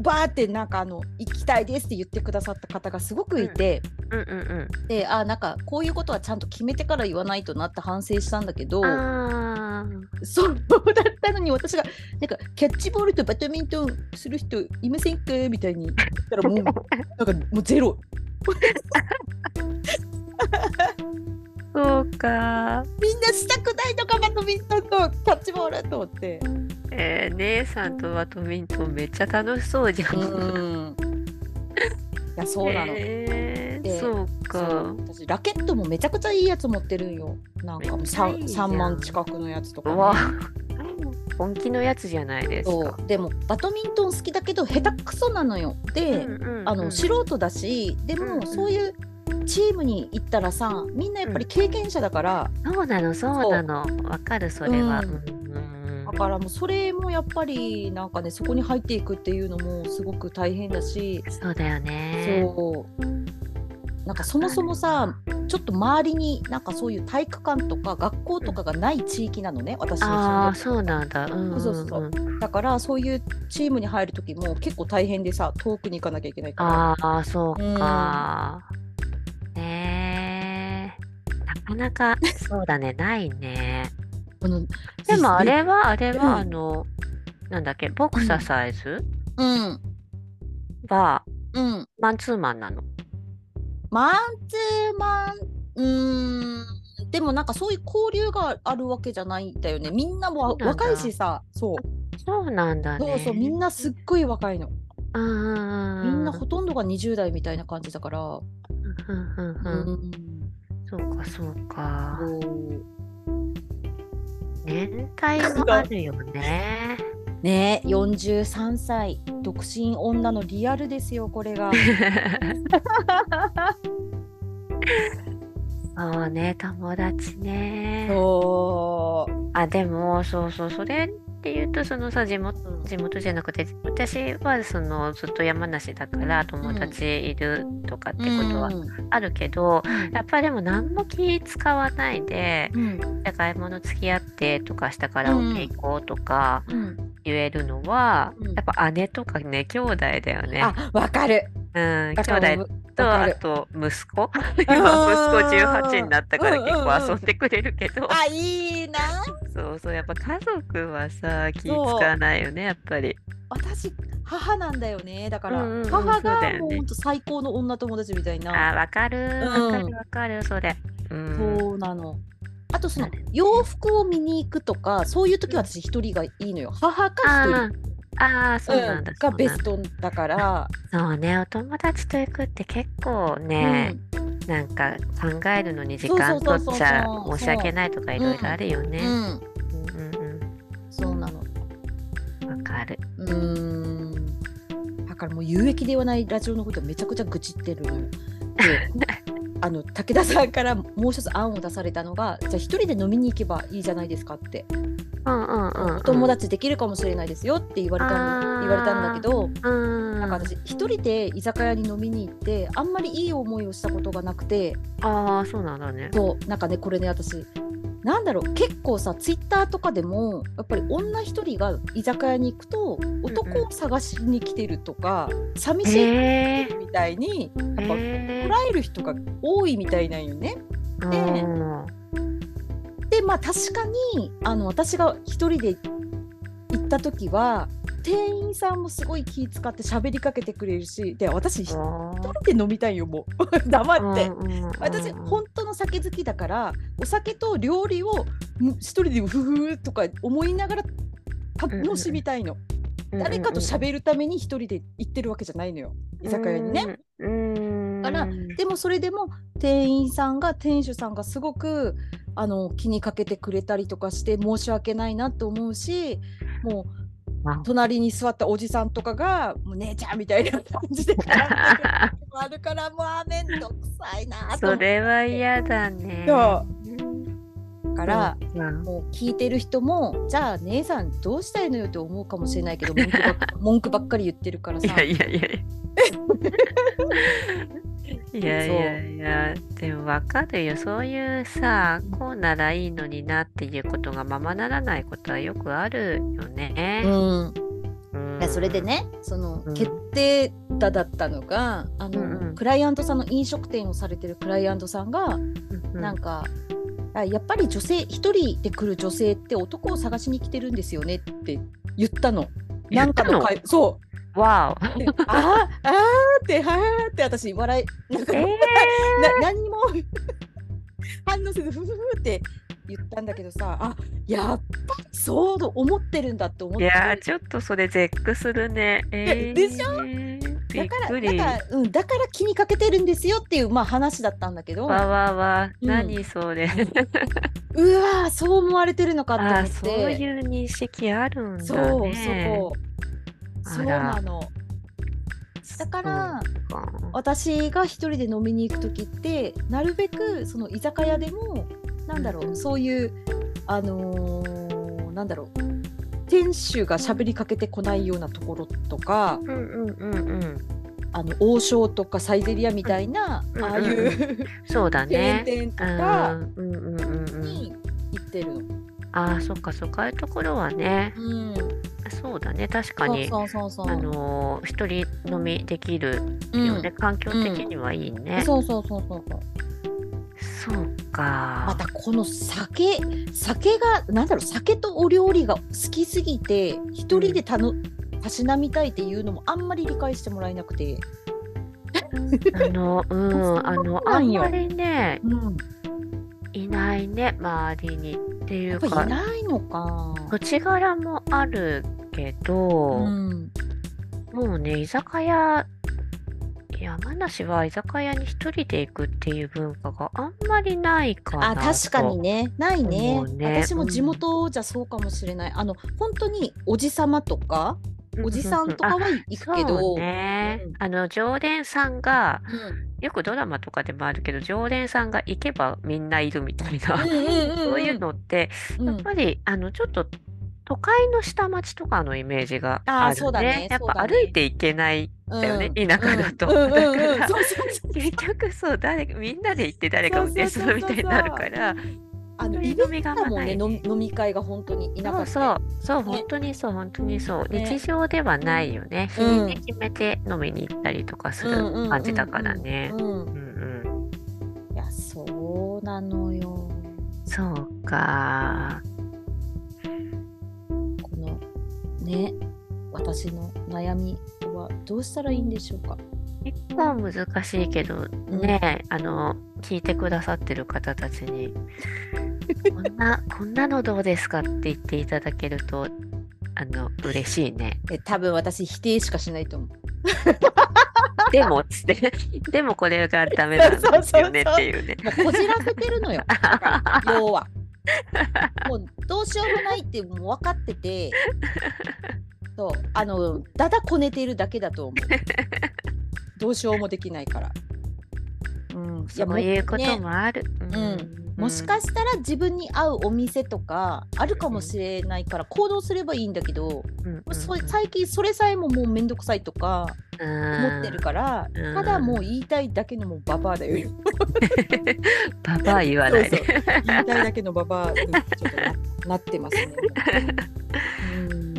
バーってなんかあの行きたいですって言ってくださった方がすごくいて、うんうんであなんかこういうことはちゃんと決めてから言わないとなって反省したんだけどそうだったのに私がなんかキャッチボールとバドミントンする人いませんか？みたいに言ったらもう なんかもうゼロ。ー そうか。みんなしたくないのかバドミントンとキャッチボールと思って。えー、姉さんとバドミントンめっちゃ楽しそうじゃん。うん。いやそうなの。えーでそうそかう。私ラケットもめちゃくちゃいいやつ持ってるんよ。なんかもうめっちゃいい 3, じゃん万近くのやつとか、ね。本気のやつじゃないですそか。うでもバドミントン好きだけど下手くそなのよ。で、うんうんうんあの素人だしでもそういうチームに行ったらさみんなやっぱり経験者だから、そうなのそうなの。わかるそれは。ううん。んうん。だからもうそれもやっぱりなんかねそこに入っていくっていうのもすごく大変だし、そうだよね。そう。なんかそもそもさちょっと周りになんかそういう体育館とか学校とかがない地域なのね、私ああの住んでる。そうなんだ。うんうんうん。そうそうそう。だからそういうチームに入る時も結構大変でさ遠くに行かなきゃいけないから。ああそうか。ねえなかなかそうだねないね。このでもあれはあれうん。はあのなんだっけボクササイズ？うん。はうん。マンツーマンなの。マンツーマンうーん。でもなんかそういう交流があるわけじゃないんだよね。みんなもそうなんだ。若いしさそう。そうなんだね。そうそうみんなすっごい若いの。うんうんうんみんなほとんどが20代みたいな感じだから。うんうんううん。んそうかそうか。年代もあるよね。ねえ43歳独身女のリアルですよこれが そうね友達ね。そうあでもそうそうそれって言うとそのさ地元地元じゃなくて私はそのずっと山梨だから友達いるとかってことはあるけど、やっぱりでも何も気使わないでうん。じゃがいもの付き合ってとかしたからオケ行こうとかうん。言えるのは、うん。やっぱ姉とかね兄弟だよね。あわかる。うん、兄弟とあと息子。あ 今ー息子18になったから結うんうんうん構遊んでくれるけど、あいいなそうそうやっぱ家族はさ気使わないよねやっぱり。私母なんだよね。だから、うんうんうん母がもうほんと最高の女友達みたいな。あわかる。わうん。かるわかるそれ。うん。そうなの。あとその洋服を見に行くとかそういう時は私一人がいいのよ。母かあ一ー。あーそうなんだ、人がベストだから、そうねお友達と行くって結構ね、なんか考えるのに時間取っちゃ申し訳ないとかいろいろあるよね。うん、そうなのうんわかる。うーん。だからもう有益ではないラジオのことめちゃくちゃ愚痴ってる あの武田さんからもう一つ案を出されたのがじゃあ一人で飲みに行けばいいじゃないですかって、うんうんうん、うん。お友達できるかもしれないですよって言われた言われたんだけどうん。なんか私一人で居酒屋に飲みに行ってあんまりいい思いをしたことがなくてああそうなんだね。そうなんかねこれね私なんだろう結構さツイッターとかでもやっぱり女一人が居酒屋に行くと男を探しに来てるとか、寂しいみたいにやっぱ捉へえる人が多いみたいなんよね。ー。でうんでまあ確かにあの私が一人で行った時は店員さんもすごい気使って喋りかけてくれるしで私一人で飲みたいよもう 黙って。うんうんうん私本当の酒好きだからお酒と料理をむ一人でふふーとか思いながら楽しみたいの、誰かと喋るために一人で行ってるわけじゃないのよ居酒屋にね。。うん。だからでもそれでも店員さんが店主さんがすごくあの気にかけてくれたりとかして申し訳ないなと思うしもうあ隣に座ったおじさんとかが「もう姉ちゃん」みたいな感じで あるからもうあめんどくさいなそれは嫌だね。から、うんもう聞いてる人もじゃあ姉さんどうしたいのよって思うかもしれないけど文句ばっ文句ばっかり言ってるからさ。いやいやいや。いやいやいや、でもわかるよ。そういうさ、こうならいいのになっていうことがままならないことはよくあるよね。うん。それで、ねそのうん。決定打だったのがあの、うんうん。クライアントさんの飲食店をされてるクライアントさんが、うんなんかあやっぱり女性一人で来る女性って男を探しに来てるんですよねって言ったの。なんかの会そうわであーあーってはーって私笑いなんお。か、えー、な何にも 反応せずふふふって言ったんだけどさあやっぱりそう思ってるんだって思っていやーちょっとそれ絶句するね。えー、でしょ？だから。だから,、うん、だから気にかけてるんですよっていう、まあ、話だったんだけどわわわ、うん何それ？うわーそう思われてるのかと思ってあそういう認識あるんだね。そうそうそうなのだから私が一人で飲みに行く時ってなるべくその居酒屋でもなんだろうそういうあのーなんだろう店主が喋りかけてこないようなところとかうんうんうんうん。あの王将とかサイゼリアみたいな、うんああいう そうだね。店とうかんうんうんうんうん。に行ってるの。ああ、そっかそっか、ああいうところはね、うん、そうだね、確かに。そうそうそう。あのー一人飲みできるうんよね、環境的にはいいね。そうそうそうそうそう。そうか。またこの酒酒がなんだろう酒とお料理が好きすぎて一人でたのたしなみたいっていうのもあんまり理解してもらえなくて、あの、うん、あの、あんまりね、うん、いないね、周りに。っていうか、いないのか。土地柄もあるけど、うん、もうね、居酒屋、山梨は居酒屋に一人で行くっていう文化があんまりないかなあ確かにと。ねないねね私も地元じゃそうかもしれない、あの本当におじさまとかおじさんとかは行くけど、ねうん。あの、常連さんが、うん。よくドラマとかでもあるけど、常連さんが行けばみんないるみたいな、そういうのって、うん。やっぱり、あの、ちょっと、都会の下町とかのイメージがあるそうだね。やっぱ歩いていけないんだよね、うん。田舎だと。うんだから結局そう、誰か、みんなで行って誰か運転するみたいになるから、あのイベがだもんねない。飲み会が本当に田舎そうってそう、そう、ね。本当にそう、本当にそう。ね。日常ではないよね。日うん。にち決めて飲みに行ったりとかするうんうんうんうん感じだからね。うんうん。うん。いやそうなのよ。そうか。このね私の悩みはどうしたらいいんでしょうか？結構難しいけど、ね、あの、聞いてくださってる方たちに、こんな、こんなのどうですかって言っていただけると、あの、嬉しいね。え多分私否定しかしないと思う。でも、つって、でもこれがダメなんですよねっていうね。こじらせてるのよ。要は。もうどうしようもないってもう分かってて。そう。あのだだこねているだけだと思う。どうしようもできないから、うん、そういうことねもある。んもしかしたら自分に合うお店とかあるかもしれないから行動すればいいんだけど、そ最近それさえももうめんどくさいとか思ってるから、うんただもう言いたいだけのもうババアだよ。ババア言わないそうで。そう言いたいだけのババアにちょっとななってますね。うんわ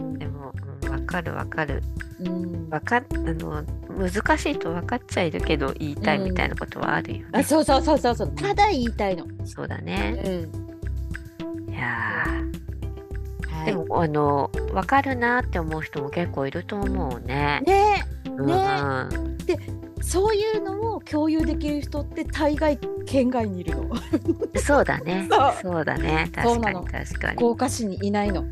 かるわかる。うんうんわかあの難しいと分かっちゃいるけど言いたいみたいなことはあるよね。あそうそうそうそうそうただ言いたいの。そうだね。うんいやーはいでもあの分かるなって思う人も結構いると思うね。ねうんねそういうのを共有できる人って大概県外にいるの。そうだね。そうそうだね。確かに確かに。福岡市にいないの。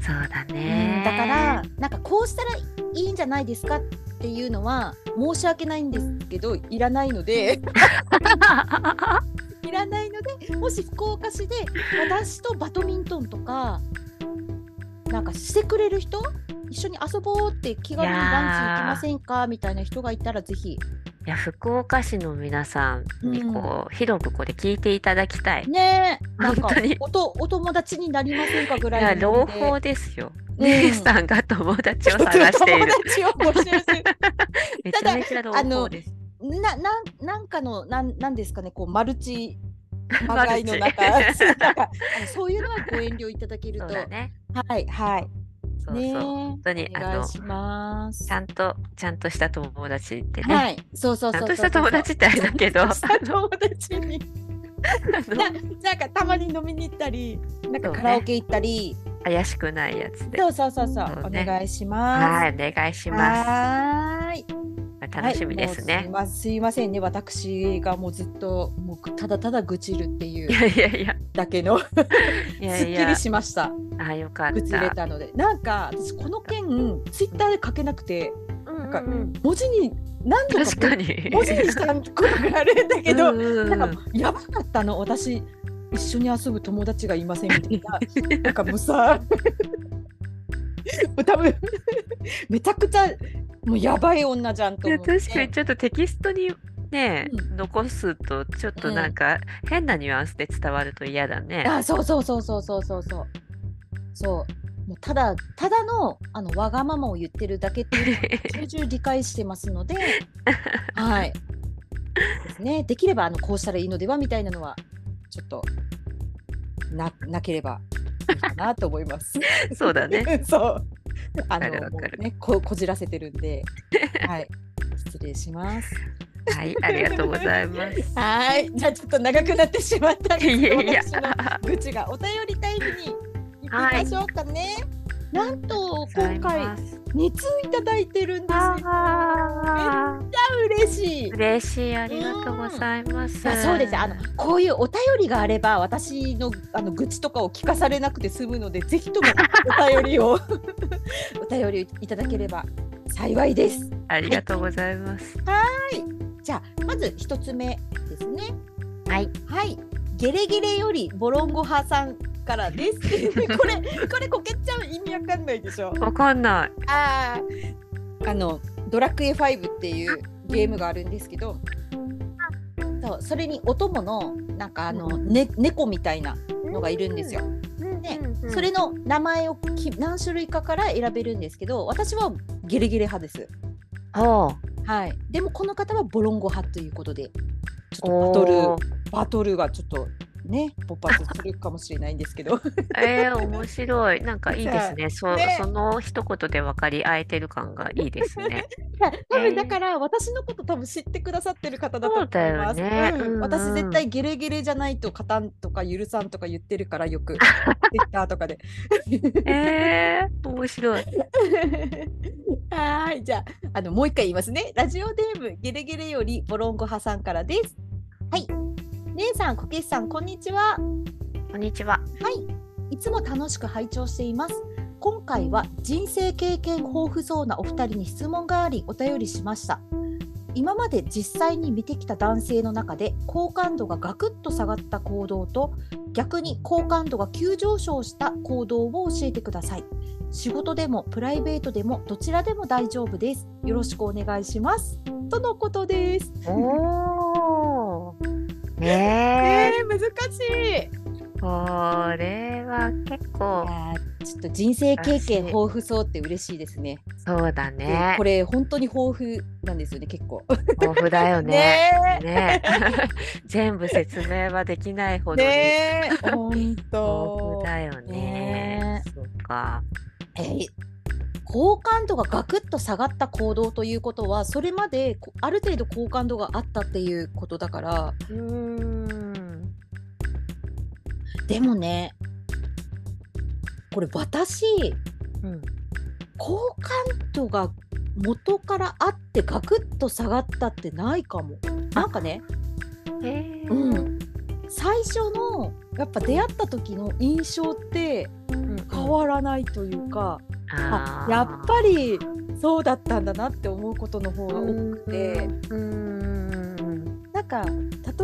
そうだうねん。だからなんかこうしたらいいんじゃないですかっていうのは申し訳ないんですけどいらないので いらないのでもし福岡市で私とバドミントンとかなんかしてくれる人一緒に遊ぼうって気軽にランチ行きませんか？みたいな人がいたらぜひいや福岡市の皆さんにこう、広くこれ聞いていただきたい。ねえなんか本当におとお友達になりませんかぐらいの朗ノリで報ですよ。うん姉さんが友達を探している。友達を募集するめちゃめちゃ朗報です。ななんなんかのなんなんですかねこうマルチまがいの中そういうのはご遠慮いただけると ね。はいはいそうそう。ねえ本当にあのちゃんとちゃんとした友達ってね。はい。そうそうちゃんとした友達ってあれだけど、友達に。ななんかたまに飲みに行ったりなんかカラオケ行ったり。怪しくないやつで。そうそうそう。そうね。お願いします。はい、お願いします。はーい楽しみですね。はいすいませんね。私がもうずっともうただただ愚痴るっていいうだけのいやいや。すっきり、しました。あ、よかっ愚痴れた。たので。なんか私この件ツイッターで書けなくてうんかうんうん。文字に何度か。文字にしたことがあるんだけど、うんなんかやばかったの。私一緒に遊ぶ友達がいませんみたいな。なんかもうさ多分めちゃくちゃもうやばい女じゃんと思って。確かにちょっとテキストにね、うん。残すとちょっとなんか変なニュアンスで伝わると嫌だね。あそうそうそうそうそうそうそう。そう。もうただただのあのわがままを言ってるだけっていうのを 重々理解してますのではい。ですね。できればあのこうしたらいいのではみたいなのはちょっとななければいいかなと思います。そうだね。そうあのねここじらせてるんで。はい。失礼します。はい、ありがとうございます。はい。じゃあちょっと長くなってしまったんです。いけどやいや。私の愚痴がお便りタイムに行きましょうかね。なんと今回2通いただいてるんですよ。あ嬉しいー。嬉しい、ありがとうございます。あそうですあのこういうお便りがあれば私のあの愚痴とかを聞かされなくて済むのでぜひともお便りを お便りいただければ幸いです。ありがとうございます。じゃあまず一つ目ですね。はい。はい。ゲレゲレよりボロンゴ派さんからです。これこれこけちゃう意味わかんないでしょ。わかんない。あああのドラクエ5っていうゲームがあるんですけど、そうそれにお供のなんかあの、ね、猫みたいなのがいるんですよ。ねそれの名前をき何種類かから選べるんですけど私はゲレゲレ派です。はい、でもこの方はボロンゴ派ということでちょっとバトル。バトルがちょっとね勃発するかもしれないんですけど えー、面白い。なんかいいですね。そねその一言で分かり合えてる感がいいですね。多えー分だから私のこと多分知ってくださってる方だと思います。ねうんうんうん私絶対ゲレゲレじゃないと勝たんとか許さんとか言ってるからよく ツイッターとかで。えー、面白い。はーいじゃああのもう一回言いますね。ラジオネームゲレゲレよりボロンゴ派さんからです。はい。姉さん、こけしさん、こんにちは。こんにちは。はい、いつも楽しく拝聴しています。今回は人生経験豊富そうなお二人に質問がありお便りしました。今まで実際に見てきた男性の中で好感度がガクッと下がった行動と逆に好感度が急上昇した行動を教えてください。仕事でもプライベートでもどちらでも大丈夫です。よろしくお願いします。とのことです。ねえー、難しい。え、これは結構ちょっと人生経験豊富そうって嬉しいですね。そうだでねこ。れ本当に豊富なんですよね結構。豊富だよね。ねね 全部説明はできないほどにねえ本豊当富。だよねね。そっか。えー好感度がガクッと下がった行動ということはそれまでこある程度好感度があったっていうことだからうーん。でもねこれ私うん。好感度が元からあってガクッと下がったってないかも。なんかねえーうん、最初のやっぱ出会った時の印象ってうん変わらないというか、ああーやっぱりそうだったんだなって思うことの方が多くて。なんか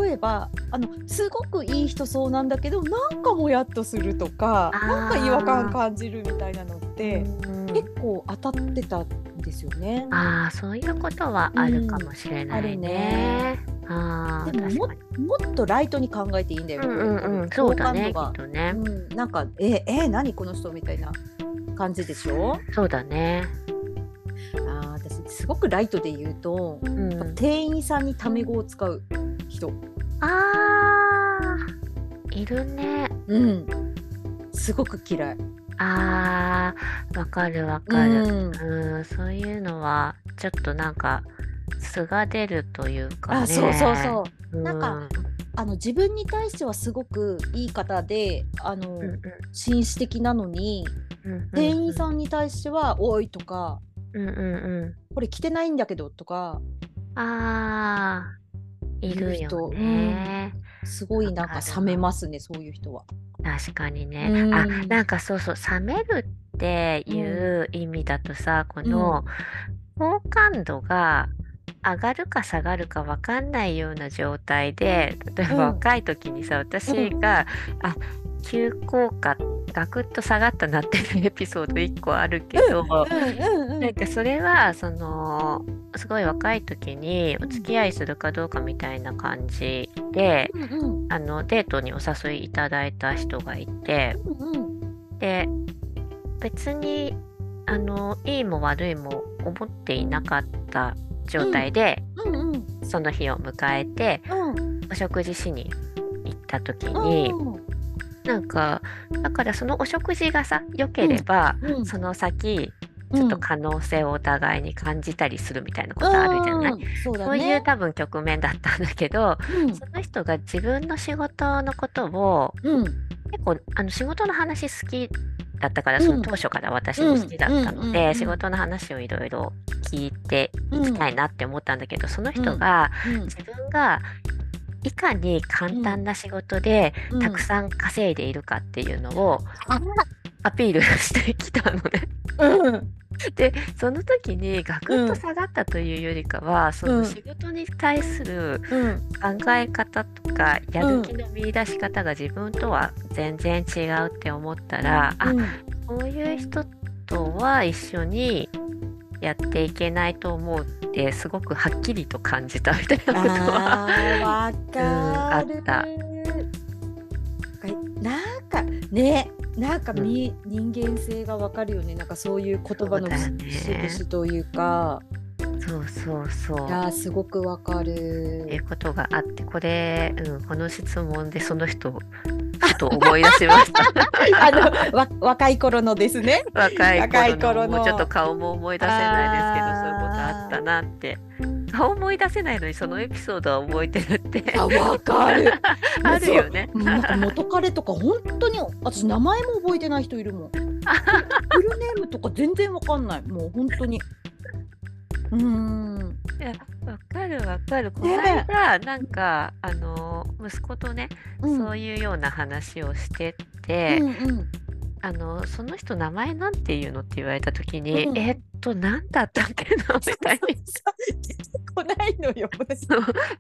例えばあのすごくいい人そうなんだけどなんかもやっとするとかなんか違和感感じるみたいなのってうん結構当たってたんですよね。ああ、そういうことはあるかもしれないあるねね。ああ、でもも。もっとライトに考えていいんだよね。うんうんうん、そうだね、きっとね。うん、なんかええ何この人みたいな感じでしょ？そうだね。あー私すごくライトで言うと、うん。店員さんにタメ語を使う人、ああ、いるね。うん、すごく嫌い。ああ、わかるわかる。うんうん、そういうのは、ちょっとなんか、素が出るというかね。あそうそうそうう。なんか、あの自分に対してはすごくいい方であの、うんうん紳士的なのにうんうんうん店員さんに対しては「おい」とかうんうんう「これ着てないんだけど」とかん。ああ、いる人ね。すごいなんか冷めますねそういう人は。確かにね。うん。あ、なんかそうそう、冷めるっていう意味だとさ、この好感度が上がるか下がるか分かんないような状態で例えば若い時にさ、私が、あ急降下ガクッと下がったなっていうエピソード1個あるけど、なんかそれはそのすごい若い時にお付き合いするかどうかみたいな感じで、あのデートにお誘いいただいた人がいて、で別にあのいいも悪いも思っていなかった状態で、その日を迎えて、お食事しに行った時に、なんかだからそのお食事がさ良ければ、その先ちょっと可能性をお互いに感じたりするみたいなことあるじゃない、そうそういう多分局面だったんだけど、その人が自分の仕事のことを、結構あの仕事の話好きだったから、その当初から私も好きだったので、仕事の話をいろいろ聞いていきたいなって思ったんだけど、その人が、自分がいかに簡単な仕事でたくさん稼いでいるかっていうのをアピールしてきたのね。うん。でその時にガクッと下がったというよりかは、うん、その仕事に対する考え方とか、うん、やる気の見出し方が自分とは全然違うって思ったら、うん、あこういう人とは一緒にやっていけないと思うってすごくはっきりと感じたみたいなことはあかあった。なんかねなんかみ、うん、人間性がわかるよねなんかそういう言葉の節々というか。そうそうそう。いやすごくわかる。っていうことがあってこれ、うん、この質問でその人をと思い出しました。あのわ若い頃のですね。若い頃のもうちょっと顔も思い出せないですけどそういうことあったなって。顔思い出せないのにそのエピソードは覚えてるってあわかる あるよねなんか元彼とか本当に私名前も覚えてない人いるもんフルネームとか全然わかんないもう本当にうん。いやわかるわかる。この間、ね、なんかあの息子とね、うん、そういうような話をしてて、うんうんあのその人名前なんていうのって言われた時に、うん、えっと何だったっけなみたいに。出てこないのよ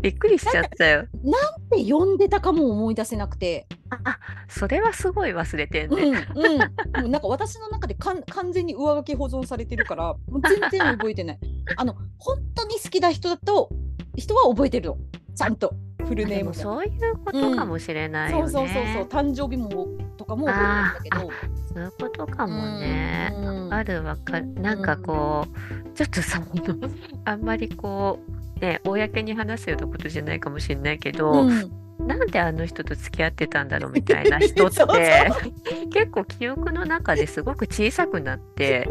びっくりしちゃったよ。なんて呼んでたかも思い出せなくて。あそれはすごい忘れてんね、うんうん、なんか私の中でかん完全に上書き保存されてるからもう全然覚えてない。あの本当に好きな人だと人は覚えてるの。ちゃんと。フルネームそういうことかもしれない、ね。うん、そうそうそうそう。誕生日もとかも覚えてるんだけどそういうことかもね、わかるわかる。なんかこう、ちょっとさ あんまりこうね公に話すようなことじゃないかもしれないけど、うんなんであの人と付き合ってたんだろうみたいな人って 結構記憶の中ですごく小さくなって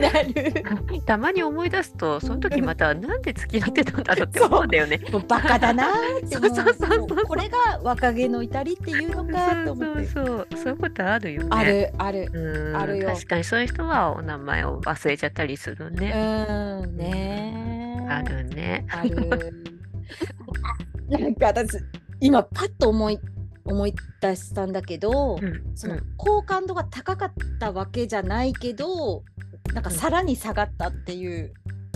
たまに思い出すとその時またなんで付き合ってたんだろうって思うんだよね。バカだなってそうそうそうこれが若気の至りっていうのかと思って。そうそうそう。いうことあるよね。あるある。あるよ。確かにそういう人はお名前を忘れちゃったりするね。うん。ねあるね。ある。なんか私今パッと思い思い出したんだけど、うん、その好感度が高かったわけじゃないけどなんかさらに下がったっていう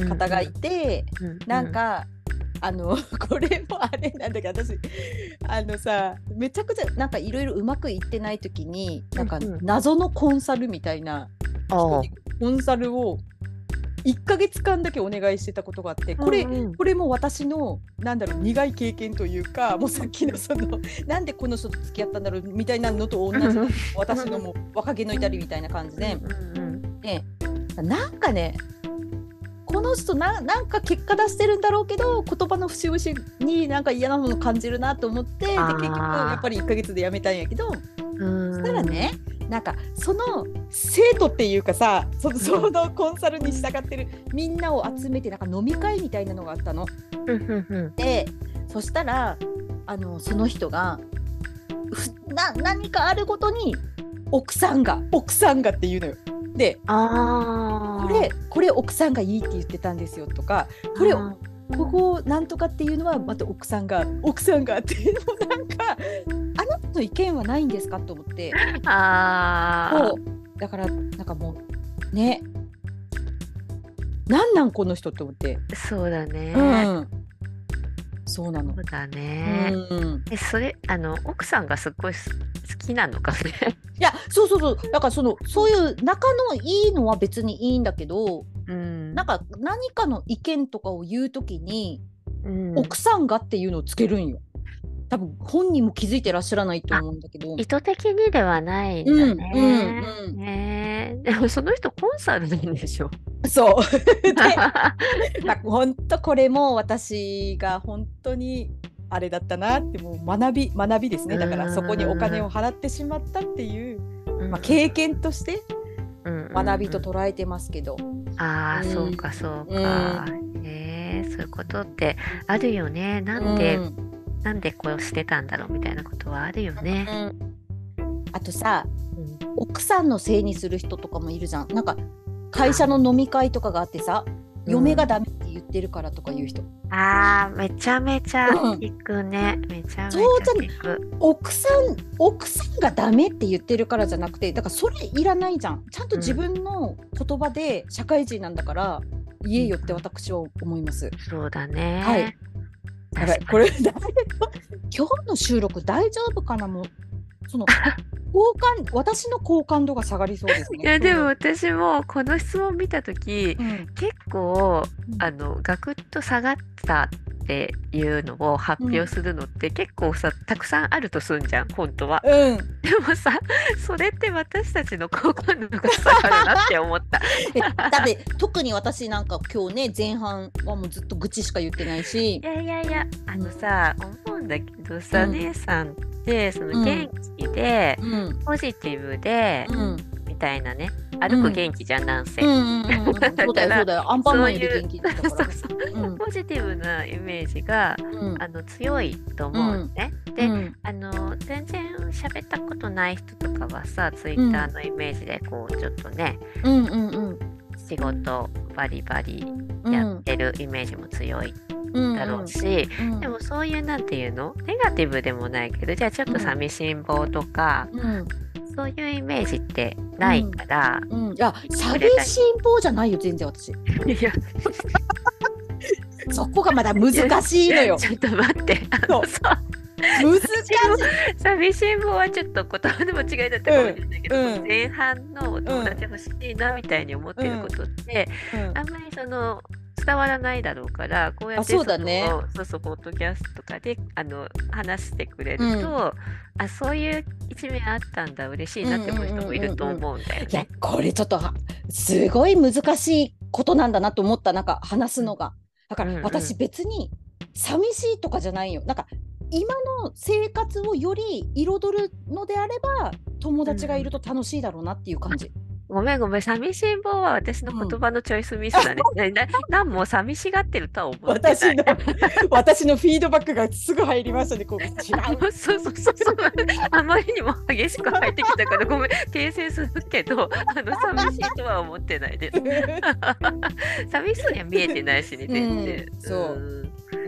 方がいて、うんうん、なんかあの これもあれなんだけど私あのさめちゃくちゃなんかいろいろうまくいってない時になんか謎のコンサルみたいな、コンサルを1か月間だけお願いしてたことがあってこれうんうん、これも私のなんだろう苦い経験というかもうさっきのその なんでこの人と付き合ったんだろうみたいなのと同じ私のもう若気の至りみたいな感じで、ね、なんかねこの人ななんか結果出してるんだろうけど言葉の節々になんか嫌なもの感じるなと思ってで結局やっぱり1か月で辞めたんやけどそしたらねなんかその生徒っていうかさそそのコンサルに従ってるみんなを集めてなんか飲み会みたいなのがあったの。でそしたらあのその人がな何かあるごとに奥さんが奥さんがって言うのよ。でこれこれ奥さんがいいって言ってたんですよとかこれここなんとかっていうのはまた奥さんが奥さんがっていうのなんかの意見はないんですか？と思って。あだからなんかもうね。なんなんこの人って思って。そうだね、うん、そうなの。そうだね。うん。え、それ、あの、奥さんがすっごいす好きなのかね？いやそうそうそう。だからそのそういう仲のいいのは別にいいんだけどうん。なんか何かの意見とかを言うときに、うん。奥さんがっていうのをつけるんよ。多分本人も気づいてらっしゃらないと思うんだけど。意図的にではないんうんだね。うんうんねえでもその人コンサルなんでしょ？そう。本当これも私が本当にあれだったなってもう学び学びですねだからそこにお金を払ってしまったっていう、まあ、経験として学びと捉えてますけど。ああ、うんそうかそうか。へえそういうことってあるよね。なんで、うんなんでこうしてたんだろうみたいなことはあるよね。あとさうん奥さんのせいにする人とかもいるじゃん。なんか会社の飲み会とかがあってさ、うん嫁がダメって言ってるからとか言う人。ああめちゃめちゃうん聞くね。めちゃめちゃそうじゃない？聞く。奥さん奥さんがダメって言ってるからじゃなくてだからそれいらないじゃんちゃんと自分の言葉で社会人なんだから言えよって私は思います。そうだね。はいやばい。これ誰今日の収録大丈夫かな？もうその 好感私の好感度が下がりそうですね。いやでも私もこの質問見た時うん、結構うん。あのガクッと下がったっていうのを発表するのって結構さたくさんあるとすんじゃん本当は。うん、でもさそれって私たちの好感度が下がるなって思った。えだって特に私なんか今日ね前半はもうずっと愚痴しか言ってないし。い、やいやいやあのさ思うんだけどさ、うん。姉さんってそうん。の元気で、うん。ポジティブで、うん。みたいなね。歩く元気じゃんなんせ。そうだよそうだよ。アンパンマンより元気だから。そうポジティブなイメージがうん。あの強いと思うのね。で、うん。あの全然喋ったことない人とかはさツイッターのイメージでこうちょっとね、うんうんうん。仕事バリバリうんやってるイメージも強いうん。だろうし、うんでもそういうなんていうの？ネガティブでもないけどじゃあちょっと寂しん坊とか、うんそういうイメージってないから、うん、いや寂しん坊じゃないよ全然私。そこがまだ難しいのよ。ちょっと待って。あのさ難しい。寂しん坊はちょっと言葉の間違いだったかもしれないけど、うん。うん前半のお友達欲しいなみたいに思ってることって、うん。あんまりその伝わらないだろうからこうやってあそうだね。そうそうポッドキャストとかであの話してくれると、うん。あそういう一面あったんだ嬉しいなって思う人もいると思うんだよいやね。これちょっとはすごい難しいことなんだなと思ったなんか話すのが。だかうんうん。ら私別に寂しいとかじゃないよ。なんか今の生活をより彩るのであれば友達がいると楽しいだろうなっていう感じ、ごめんごめん寂しん坊は私の言葉のチョイスミスだね。なななんも寂しがってるとは思ってない。私の 私のフィードバックがすぐ入りましたねこう違う そうそうそうそう。あまりにも激しく入ってきたからごめん訂正するけどあの寂しいとは思ってないです。寂しそうには見えてないしね全然。うんそうん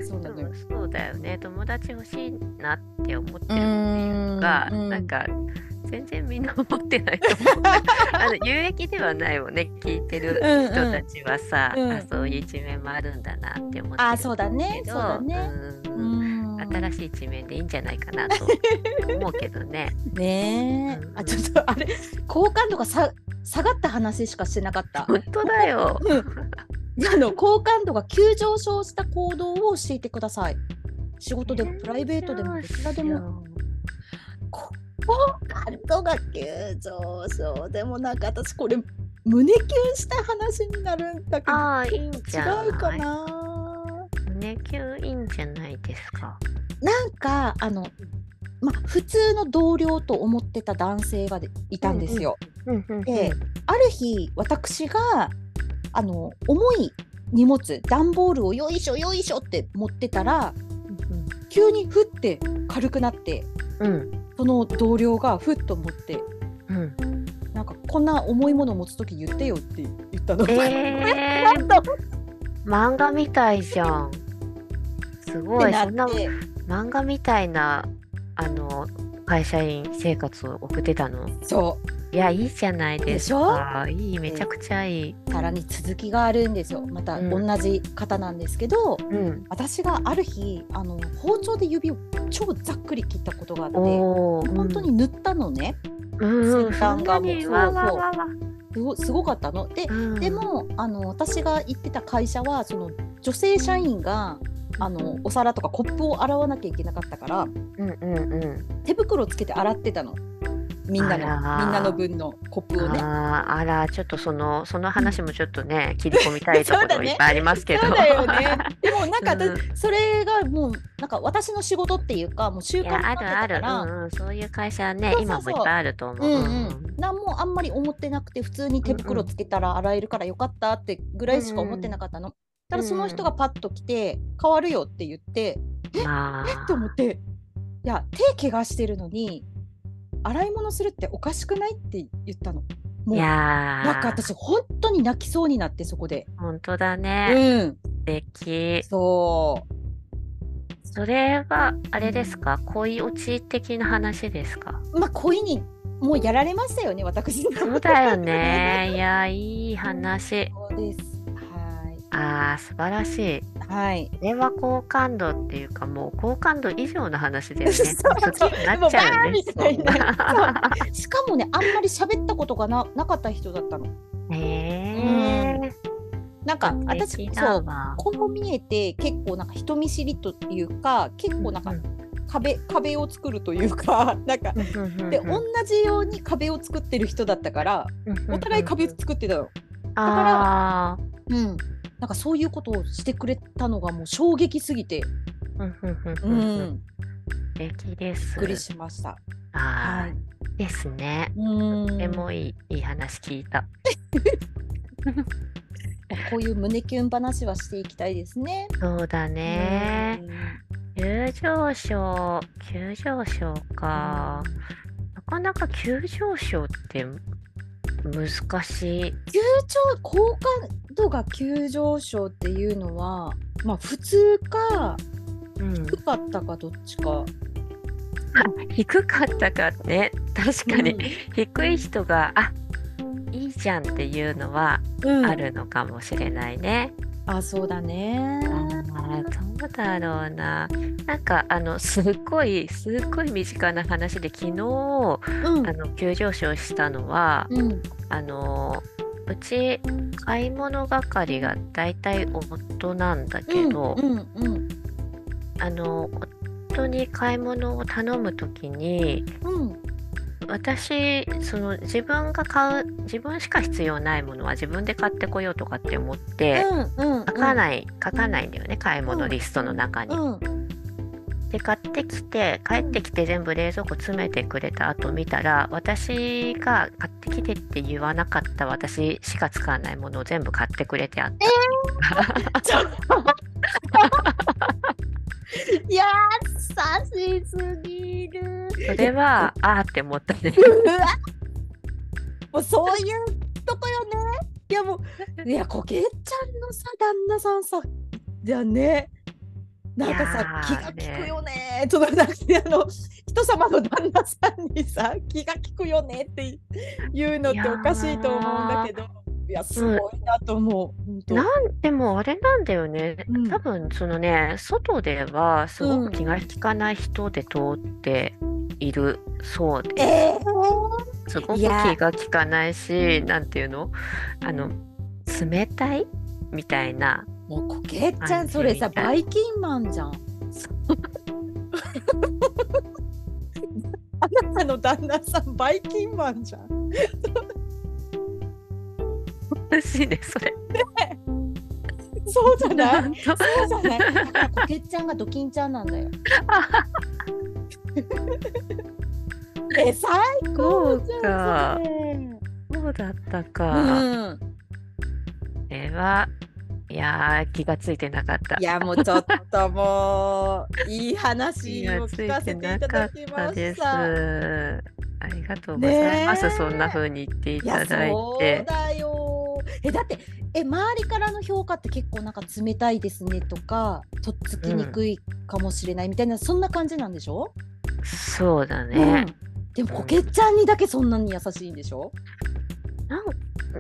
そうなのよでもそうだよね友達欲しいなって思ってるっていうかうんなんか全然みんな思ってないと思う。あの有益ではないもんね聞いてる人たちはさ、うんうんあそういう一面もあるんだなって思ってるあそうだねそうだね新しい一面でいいんじゃないかなと思うけどね。ねえ、うんあちょっとあれ好感度がさ下がった話しかしてなかった。本当だよ。あの好感度が急上昇した行動を教えてください。仕事でもプライベートでもどちらでも。好感度が急上昇でもなんか私これ胸キュンした話になるんだけどああ、いいんじゃ違うかな胸キュンいいんじゃないですか。なんかあのま普通の同僚と思ってた男性がいたんですよ。うんうん。である日私があの重い荷物段ボールをよいしょよいしょって持ってたら急にふって軽くなってうんその同僚がふっと思ってうん。なんかこんな重いものを持つ時言ってよって言ったの。えー、と漫画みたいじゃん。すごい、そんな漫画みたいなあの会社員生活を送ってたの？そういやいいじゃないですか。いいめちゃくちゃいい。さらに続きがあるんですよ。また同じ方なんですけど、うん、私がある日あの包丁で指を超ざっくり切ったことがあって本当に塗ったのね、うん、先端がもうそうそう。すごかったの。で、うん、でもあの私が行ってた会社はその女性社員があのお皿とかコップを洗わなきゃいけなかったから、うんうんうん、手袋つけて洗ってたの。みんなのみんなの分のコップをね。ああらちょっとそのその話もちょっとね、切り込みたいところいっぱいありますけど。そうだよね。でもなんか、うん、それがもうなんか私の仕事っていうかもう習慣になってたから。あるある、うんうん、そういう会社ね今もいっぱいあると思う。うんうん、何もあんまり思ってなくて普通に手袋つけたら洗えるからよかったってぐらいしか思ってなかったの。うんうん、ただその人がパッと来て変わるよって言って、え？え？って思って。いや手怪我してるのに洗い物するっておかしくないって言ったの。もういやなんか私本当に泣きそうになってそこで。本当だね。うん。素敵。そう。それはあれですか、恋落ち的な話ですか？まあ恋にもうやられましたよね私そうだよね いやいい話そうですああ、素晴らしい。はい。電話好感度っていうか、もう好感度以上の話でね。好きになっちゃうね。しかもね、あんまり喋ったことがななかった人だったの。へえー。なんか私そうこう見えて結構なんか人見知りというか結構なんか壁壁を作るというか なんかで同じように壁を作ってる人だったからお互い壁作ってたの。だからうんなんかそういうことをしてくれたのがもう衝撃すぎて、うん、素敵です。びっくりしました。はい。ですね。とてもいいいい話聞いた。こういう胸キュン話はしていきたいですね。そうだね。急上昇、急上昇か。なかなか急上昇って難しい。急上好感度が急上昇っていうのはまあ普通か、うん、低かったかどっちか。低かったかね確かに、うん、低い人があいいじゃんっていうのはあるのかもしれないね。うん、あそうだね。あどうだろうな。なんかあのすっごいすっごい身近な話で昨日、うん、あの急上昇したのは、あのうち買い物係がだいたい夫なんだけど、うんうんうん、あの夫に買い物を頼む時に、うん、私その自分が買う自分しか必要ないものは自分で買ってこようとかって思って、うんうんうん、書かない書かないんだよね買い物リストの中に。うんで買ってきて帰ってきて全部冷蔵庫詰めてくれた後見たら私が買ってきてって言わなかった私しか使わないものを全部買ってくれてあった。えー、優 しすぎる。それはああって思ったね。もうそういうとこよね。いやもういやこけちゃんのさ旦那さんさじゃねなんかさ気が利くよねとかなくてあの人様の旦那さんにさ気が利くよねっていうのっておかしいと思うんだけど。いやすごいなと思う。うん、なんでもあれなんだよね、うん、多分そのね外ではすごく気が利かない人で通っているそうで、うん。えー、すごく気が利かないしなんていうの？あの冷たいみたいなもうこけちゃんそれさバイキンマンじゃん。あなたの旦那さんバイキンマンじゃん。欲しいねそれ。ね そうじゃない？そうじゃない？こけちゃんがドキンちゃんなんだよ。え最高じゃんそうだったか。うん、ではいや気がついてなかった。いやもうちょっともういい話を聞かせていただきました。ありがとうございます。そんな風に言っていただいて。そうだよ。えだってえ周りからの評価って結構なんか冷たいですねとかとっつきにくいかもしれないみたいな、うん、そんな感じなんでしょ？そうだね。でもコケちゃんにだけそんなに優しいんでしょ？なん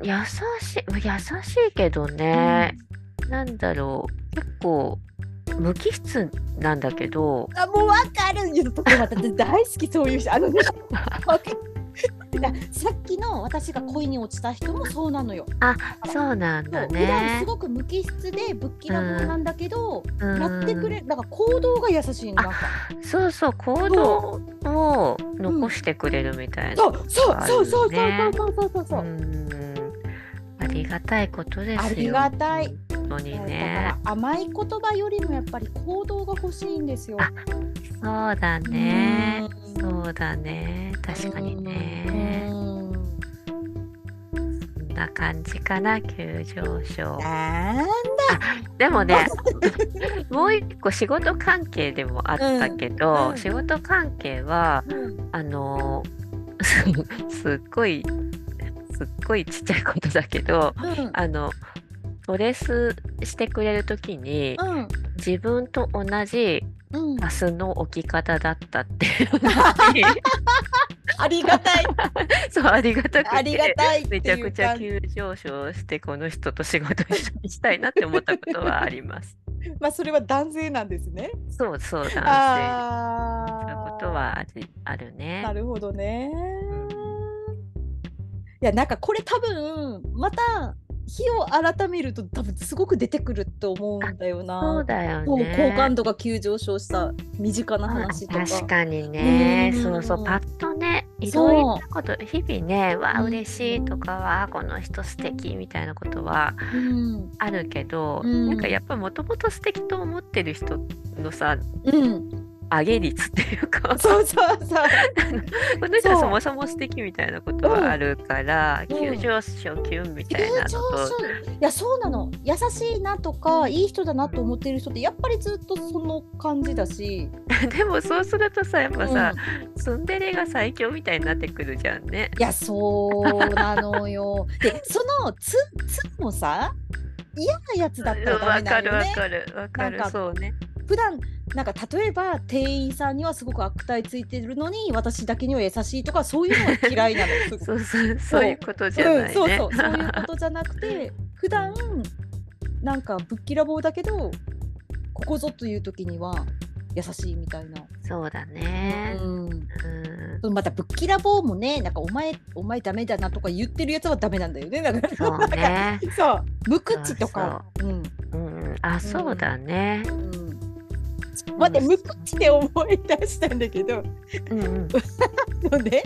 優しい優しいけどね、なんだろう。結構無機質なんだけど。あもうわかる。ちょっと待って大好きそういう人。あのねわかる さっきの私が恋に落ちた人もそうなのよ。あそうなんだそう普段ねす。ごく無機質でぶっきらぼうなんだけど、うんやってくれだから行動が優しいんだそうそう行動を残してくれるみたいな。そうそうそうそうそうねそうそうそうそう、うんありがたいことですよ。ありがたい。本当にねら。甘い言葉よりもやっぱり行動が欲しいんですよ。あそうだね。うんそうだね。確かにね。うんそんな感じかな、急上昇。なんでもね、もう一個仕事関係でもあったけど、うんうん仕事関係は、うんあのす すっごい、すっごいちっちゃいことだけど、うんあの、トレスしてくれるときに、うん自分と同じうんパスの置き方だったっていうのに ありがたい そう、ありがたくて。ありがたいめちゃくちゃ急上昇してこの人と仕事一緒にしたいなって思ったことはあります。まあそれは男性なんですね。そうそう男性。そういうことはあるねな。るほどね。いやなんかこれ多分また日を改めると多分すごく出てくると思うんだよな。そうだよね。好感度が急上昇した身近な話とか。確かにね、うん。そうそうパッとねいろいろなこと日々ねわあうん。嬉しいとかわあこの人素敵みたいなことはうん。あるけど、うん。なんかやっぱもともと素敵と思ってる人のさうん、上げ率っていうかそうそうそう。この人はそもそも素敵みたいなことはあるから、うん急上昇キュンみた急いなと昇いやそうなの優しいなとかいい人だなと思ってる人ってやっぱりずっとその感じだし、でもそうするとさやっぱうんさ、ツンデレが最強みたいになってくるじゃんね。いやそうなのよ。でそのつつもさ嫌なやつだったらダわメよね。かるわかるわかるそうね。普段なんか例えば店員さんにはすごく悪態ついてるのに私だけには優しいとかそういうのは嫌いなの。そうそうそういうことじゃないね。うん、そうそう そういうことじゃなくて普段なんかぶっきらぼうだけどここぞという時には優しいみたいな。そうだね。うんうんまたぶっきらぼうもねなんかお前お前ダメだなとか言ってるやつはダメなんだよねだからそうね。そう無口とかうんうん、あそうだね。うん待って無口で思い出したんだけど。うんうん。の ね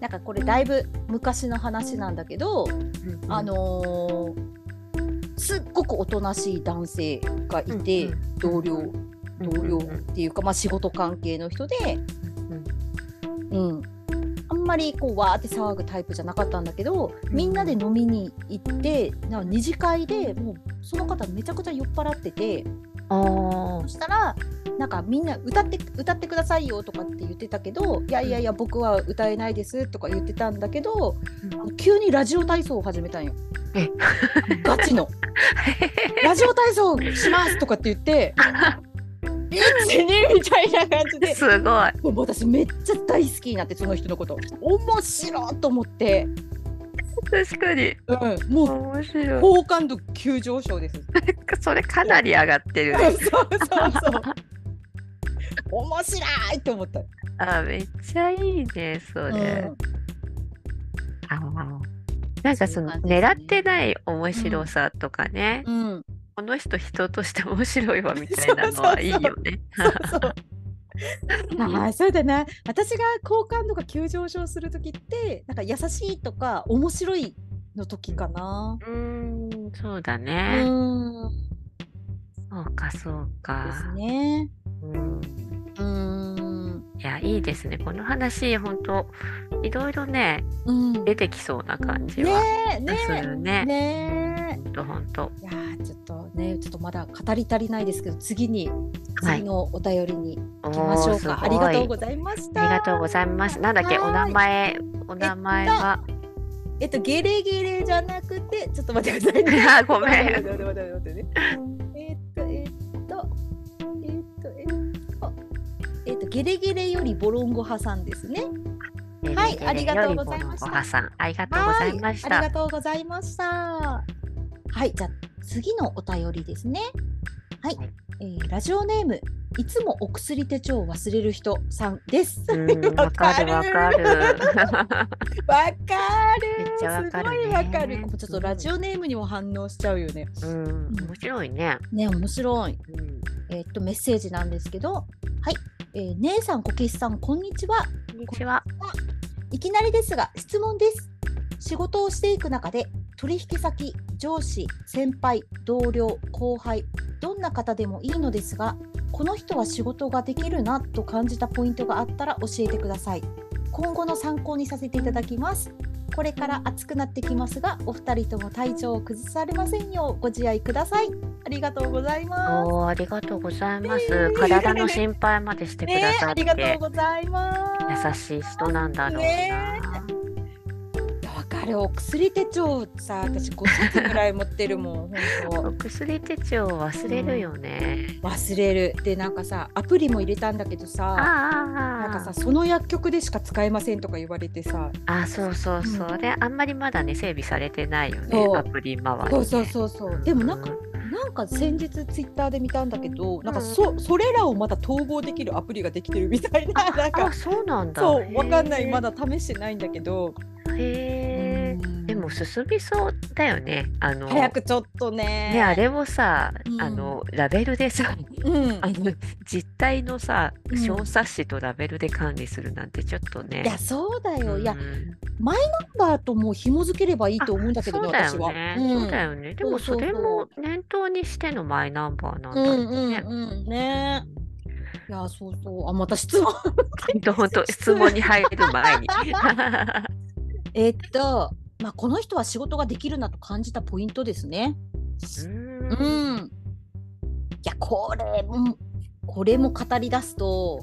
なんかこれだいぶ昔の話なんだけどうんあのーすっごくおとなしい男性がいて、うんうん。同僚同僚っうんうんていうか、まあ、仕事関係の人で、うんうん、あんまりこうわーって騒ぐタイプじゃなかったんだけどみんなで飲みに行ってなんか二次会でもうその方めちゃくちゃ酔っ払っててそしたらなんかみんな歌って歌ってくださいよとかって言ってたけどいやいやいや僕は歌えないですとか言ってたんだけどあの急にラジオ体操を始めたんよ。え？ガチの。ラジオ体操しますとかって言って、1、2みたいな感じで、すごい。私めっちゃ大好きになって、その人のこと。面白いと思って、確かに。うん、もう面白い。好感度急上昇です。それかなり上がってるね。そうそうそう。面白いと思った。あ、めっちゃいいね、それ。うんあーなんかその狙ってない面白さとかね、うん、この人人として面白いわみたいなのはいいよね。そうそう。ああそうだな私が好感度が急上昇する時ってなんか優しいとか面白いの時かな。うーん、そうだうね。んそうか、そうですか。ね。うんうんいや、いいですね。この話、本当いろいろね、うん。出てきそうな感じねはするね。え。ねほんとほんと。えいやーちょっとねちょっとまだ語り足りないですけど次にはい。次のお便りにお行きましょうか、ーすごい。ありがとうございましたありがとうございます。なんだっけ、お名前、お名前は？えっとゲレゲレじゃなくてちょっと待ってくださいね。あごめんゲレゲレよりボロンゴ派さんですねはいありがとうございましたありがとうございましはい、ありた。がとうございました。はい、じゃあ次のお便りですね。はい、はいえーラジオネームいつもお薬手帳を忘れる人さんです。うん、わかるわかる。わかる。めっちゃわかるねすごいわかる。ちょっとラジオネームにも反応しちゃうよね。うん、面白いね。ね、面白い。うん、えーっとメッセージなんですけど、はい、えー姉さんこけしさんこんにちは。こんにちは。いきなりですが質問です。仕事をしていく中で取引先、上司、先輩、同僚、後輩、どんな方でもいいのですが、この人は仕事ができるなと感じたポイントがあったら教えてください。今後の参考にさせていただきます。これから暑くなってきますが、お二人とも体調を崩されませんようご自愛ください。ありがとうございます。ありがとうございます。体の心配までしてくだね、ありさって、がとうございます。優しい人なんだろうな。ねいやわかるお薬手帳さ私5冊ぐらい持ってるもん 本お薬手帳忘れるよね。当忘れる。でなんかさアプリも入れたんだけどあさあなんかさその薬局でしか使えませんとか言われてさ。ああそうそうそう。う。で、あんまりまだね、整備されてないよねアプリ周り、ね。そうそうそうそう。でもなんかなんか先日ツイッターで見たんだけどなんかそそれらをまた統合できるアプリができてるみたいななんあ、かそうなんだ。そうわかんない。まだ。だ試してないんだけど。へえ。も進みそうだよね。あの、早くちょっとねね、あれをさ、うんあの、ラベルでさ、うん あの、実体のさ、うん小冊子とラベルで管理するなんてちょっとね。いやそうだよ、いやうんナンバーともう紐付ければいいと思うんだけどね、そうだ私は。そうだよね。でもそれも念頭にしてのマイナンバーなんだうろんうんうんね。いやそうそうあまた質問。質問に入る前に。えっとまあこの人は仕事ができるなと感じたポイントですね。ううんん。いやこれもこれも語り出すと、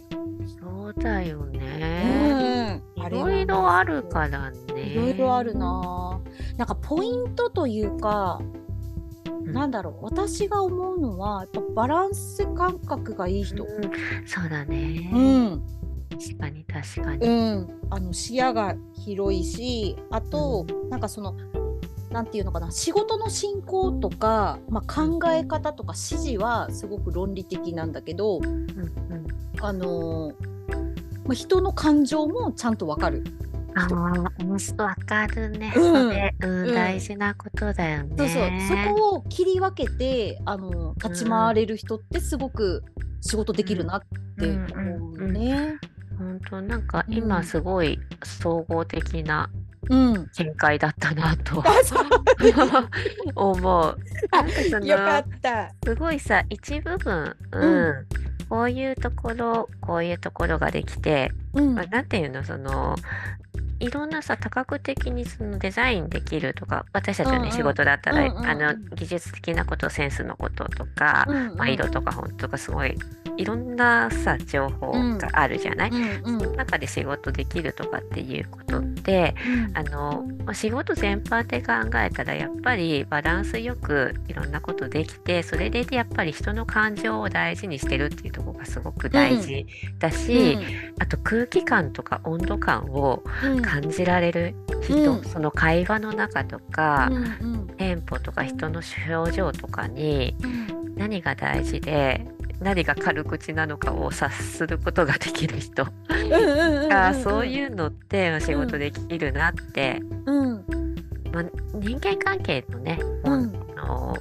そうだようね。ん、いろいろあるからね。いろいろあるな。なんかポイントというか、うんなんだろう私が思うのはやっぱバランス感覚がいい人。うんそうだね。うん確かに確かに。うん、あの視野が広いしあと、なんかそのなんていうのかな仕事の進行とか、まあ、考え方とか指示はすごく論理的なんだけど、うんうんあのーまあ、人の感情もちゃんとわかる。ああ、うんわかるね。うんそれ、うんうん大事なことだよね。そうそうそこを切り分けてあの立ち回れる人ってすごく仕事できるなって思うね。本当なんかうん。今すごい総合的なうん、見解だったなとう。思う。なんかそよかのった。すごいさ一部分、ううん。こういうところこういうところができて、うん。まあ、なんていうのそのいろんなさ多角的にそのデザインできるとか私たちのね、うんうん仕事だったら、うんうんうんあの技術的なことセンスのこととか、うんうん。まあ、色とか本とかすごいいろんなさ情報があるじゃない、うんうんその中で仕事できるとかっていうことってあの、まあ仕事全般で考えたらやっぱりバランスよくいろんなことできてそれでやっぱり人の感情を大事にしてるっていうところがすごく大事だし、あと空気感とか温度感をうん感じられる人、うん。その会話の中とか、うんうん。テンポとか人の表情とかにうん。何が大事で何が軽口なのかを察することができる人がそういうのってまあ仕事できるなって、うん。まあ、人間関係のね、うん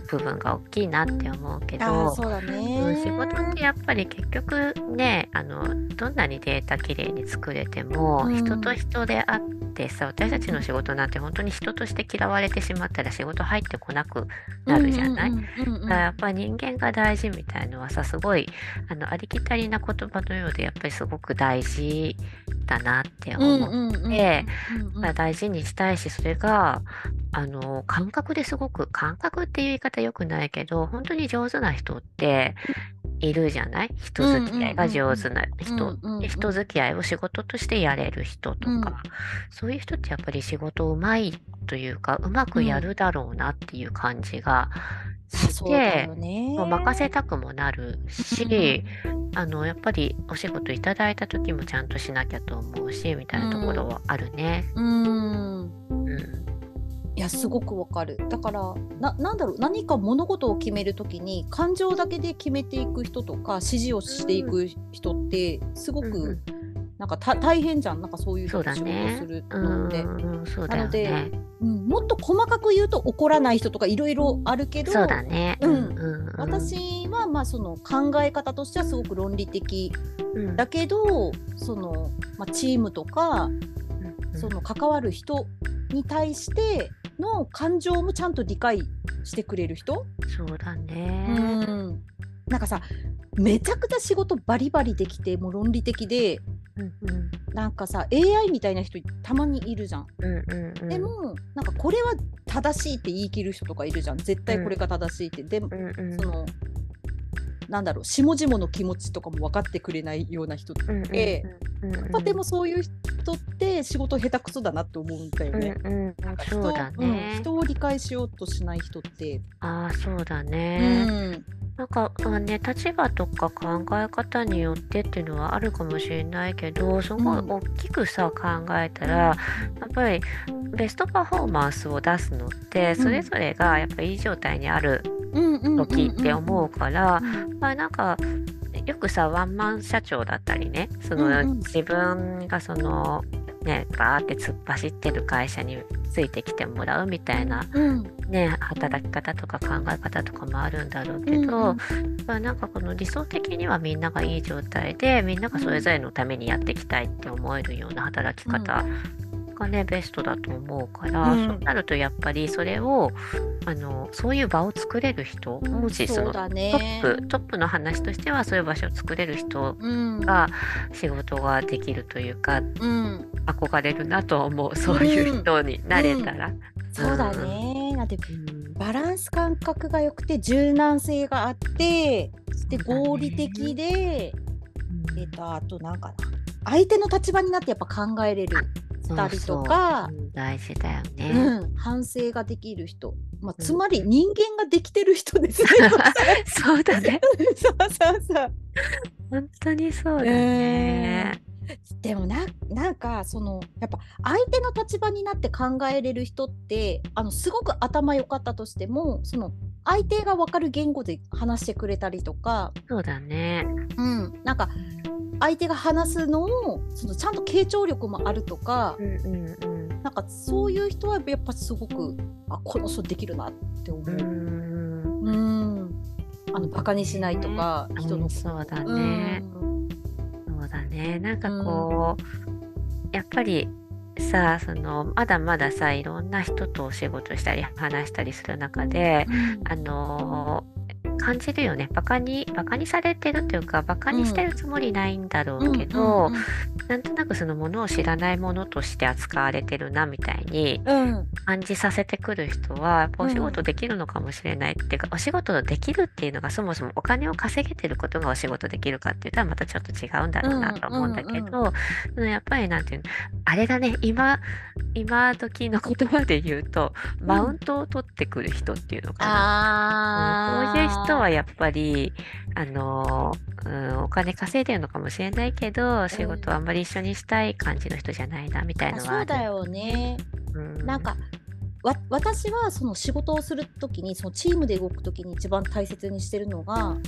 部分が大きいなって思うけど。そうだうんね仕事ってやっぱり結局ねあのどんなにデータきれいに作れても、うん人と人であってさ私たちの仕事なんて本当に人として嫌われてしまったら仕事入ってこなくなるじゃない、やっぱり人間が大事みたいのはさすごいあのありきたりな言葉のようでやっぱりすごく大事だなってうん思う。うんうんでうんまあ大事にしたいしそれがあの感覚ですごく感覚っていう言い方よくないけど本当に上手な人っているじゃない？人付き合いが上手な人、で人付き合いを仕事としてやれる人とか、うん。そういう人ってやっぱり仕事うまいというかうまくやるだろうなっていう感じがあしそうだてよ、ね。もう任せたくもなるし、あのやっぱりお仕事いただいた時もちゃんとしなきゃと思うしみたいなところはあるね。うん、うんいやすごくわかる。だからななんだろう何か物事を決める時に感情だけで決めていく人とか指示をしていく人ってすごく、うんうん。なんか大変じゃん。なんかそういう人と仕事するのって。なので、うん、もっと細かく言うと怒らない人とかいろいろあるけどそうだね、うん、うん、私はまあその考え方としてはすごく論理的だけど、その、まあ、チームとか、その関わる人に対しての感情もちゃんと理解してくれる人？そうだね、うん、なんかさめちゃくちゃ仕事バリバリできてもう論理的で、うんうん、なんかさ AI みたいな人たまにいるじゃん。うんうんうん、でもなんかこれは正しいって言い切る人とかいるじゃん。絶対これが正しいって。うん、でも、うんうん、そのなんだろう下々の気持ちとかも分かってくれないような人って、うんうんでもそういう人って仕事下手くそだなって思うんだよね。うんうん、なんか人そうだね、うん、人を理解しようとしない人って。ああそうだね。うんなんか、まあね、立場とか考え方によってっていうのはあるかもしれないけどすごい大きくさ、考えたらやっぱりベストパフォーマンスを出すのってそれぞれがやっぱいい状態にある時って思うからまあなんかよくさワンマン社長だったりねその、自分がそのねバーって突っ走ってる会社についてきてもらうみたいな、ね、働き方とか考え方とかもあるんだろうけど、うんうん、なんかこの理想的にはみんながいい状態でみんながそれぞれのためにやっていきたいって思えるような働き方がねベストだと思うから、うん、そうなるとやっぱりそれをあのそういう場を作れる人、もしそのトップトップの話としてはそういう場所を作れる人が仕事ができるというか、うん、憧れるなと思うそういう人になれたら。そうだね。だってバランス感覚が良くて柔軟性があってで合理的で、えっ、とあとなんかな。相手の立場になってやっぱ考えれるたりとか大事だよね、うん、反省ができる人、まあ、つまり人間ができてる人ですね。そうだね。そうそうそう。本当にそうだね。えー、でもななんかそのやっぱ相手の立場になって考えれる人ってあのすごく頭良かったとしてもその相手が分かる言語で話してくれたりとかそうだね。うん。なんか相手が話すのをそのちゃんと傾聴力もあるとか、うんうんうん、なんかそういう人はやっぱすごくあこの人できるなって思う。うん。あのバカにしないとか、ね、人のそうだね、そうだね。なんかこう、やっぱりさそのまだまださいろんな人とお仕事したり話したりする中で、うん、あの感じるよね。バカにバカにされてるというかバカにしてるつもりないんだろうけど、うん。うんうん、なんとなくそのものを知らないものとして扱われてるなみたいに感じさせてくる人はやっぱお仕事できるのかもしれないっていうか、お仕事できるっていうのがそもそもお金を稼げてることがお仕事できるかって言ったらまたちょっと違うんだろうなと思うんだけど、うんうん、やっぱりなんていうのあれだね今今時の言葉で言うとマウントを取ってくる人っていうのかな。そういう人はやっぱり、あの、うん、お金稼いでるのかもしれないけど、仕事はあんまり一緒にしたい感じの人じゃないな、みたいなのはそうだよね。うん、なんか、わ私はその仕事をする時にそのチームで動く時に一番大切にしてるのが、も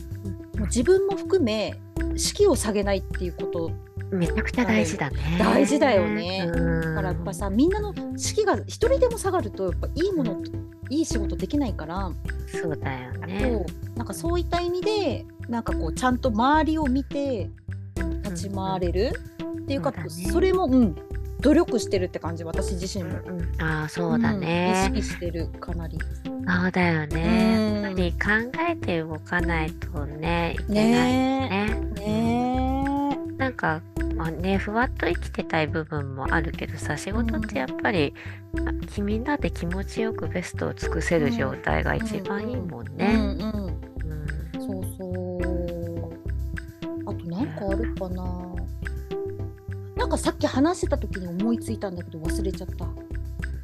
う自分も含め士気を下げないっていうこと。めちゃくちゃ大事だね。大事だよね。だからやっぱさみんなの士気が一人でも下がるとやっぱいいものいい仕事できないから。そうだよね。なんかそういった意味でなんかこうちゃんと周りを見て立ち回れる、っていうかそ、ね,、れも、うん、努力してるって感じ私自身も、うんうん、ああそうだね、うん、意識してるかなり。そうだよね、やっぱり考えて動かないとねいけないね。ね。ね。なんかまあね、ふわっと生きてたい部分もあるけどさ仕事ってやっぱり、うん、みんなで気持ちよくベストを尽くせる状態が一番いいもんね。そうそうあと何かあるかななんかさっき話してた時に思いついたんだけど忘れちゃった。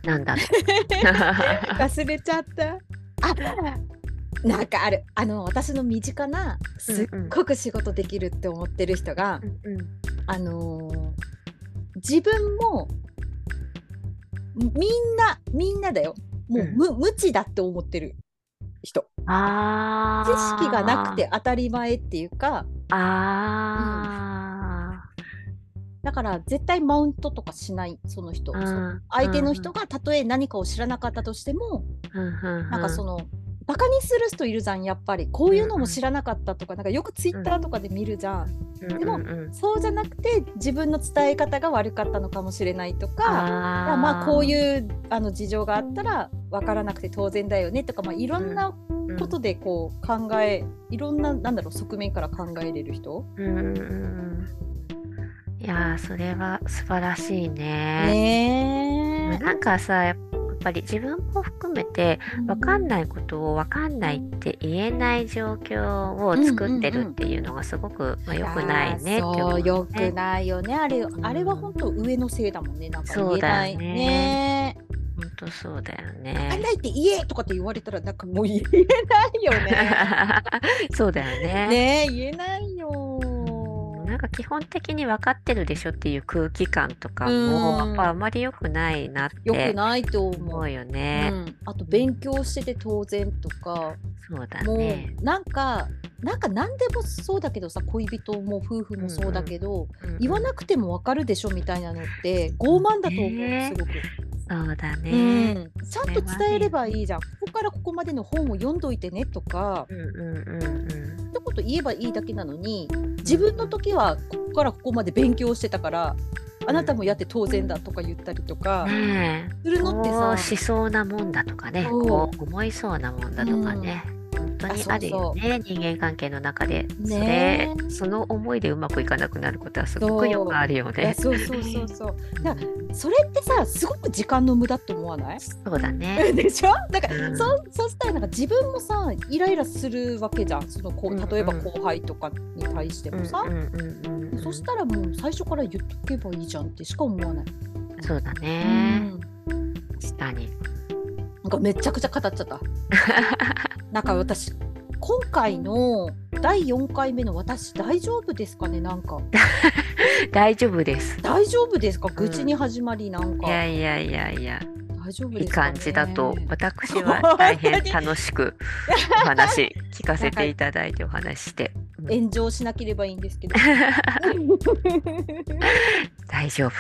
なんだ？忘れちゃった。あ なんかある。あの私の身近なすっごく仕事できるって思ってる人が、うんうん。あのー自分もみんなみんなだよ。もううん。無,、無知だって思ってる人。あ知ー識がなくて当たり前っていうかあだから絶対マウントとかしないその人、うん。相手の人がたとえ何かを知らなかったとしても、うんうんうん。なんかそのバカにする人いるじゃんやっぱり。こういうのも知らなかったとか,、なんかよくツイッターとかで見るじゃん、でもうんうんうん。そうじゃなくて自分の伝え方が悪かったのかもしれないとかまあこうういうあの事情があったら分からなくて当然だよねとか、まあ、いろんなことでこう考え、いろんななんだろう側面から考えれる人、うんうんうんいやーそれは素晴らしいね。ねなんかさぱり自分も含めて分かんないことを分かんないって言えない状況を作ってるっていうのがすごく、まあ、良くないねって思そううねよくないよね。あれ、んあれは本当上のせいだもんね。なんか言そうだえないよね。ね本当そうだよね。ないって言えとかって言われたらなんかもう言えないよね。そうだよね。ね言えないよなんか基本的に分かってるでしょっていう空気感とかもうん。やっぱあまり良くないなっよくてないと思う。よね。うん、あと勉強してて当然とか、そうだもね。うなんかなんか何でもそうだけどさ恋人も夫婦もそうだけど、言わくなくてもわかるでしょみたいなのって傲慢だと思う、ね。すごく、そうだうね。ん、ちゃんと伝えればいいじゃん。ここからここまでの本を読んどいてねとか。うんうんうん一言言えばいいだけなのに自分の時はここからここまで勉強してたからあなたもやって当然だとか言ったりとか。するのってこさうしそうなもんだとかね、こう思いそうなもんだとかね、本当にあるよね、人間関係の中で。それね、その思いでうまくいかなくなることはすごくよくあるよね。そう。そうそうそうそ れってさすごく時間の無駄って思わない？そうだね。でしょ？だから、うん。そうそうしたらなんか自分もさイライラするわけじゃん。そのこう例えば後輩とかに対してもさ、そしたらもう最初から言っとけばいいじゃんってしか思わない、そうだね。うん。確かに。なんかめちゃくちゃ語っちゃった なんか私今回の第4回目の私大丈夫ですかね？なんか。大丈夫です。大丈夫ですか？愚痴に始まりなんか、いやいやいやいや、大丈夫いいですか、ね、感じだと、私は 大変楽しくお話聞かせていただいてお話しして。うん。炎上しなければいいんですけど。大丈夫。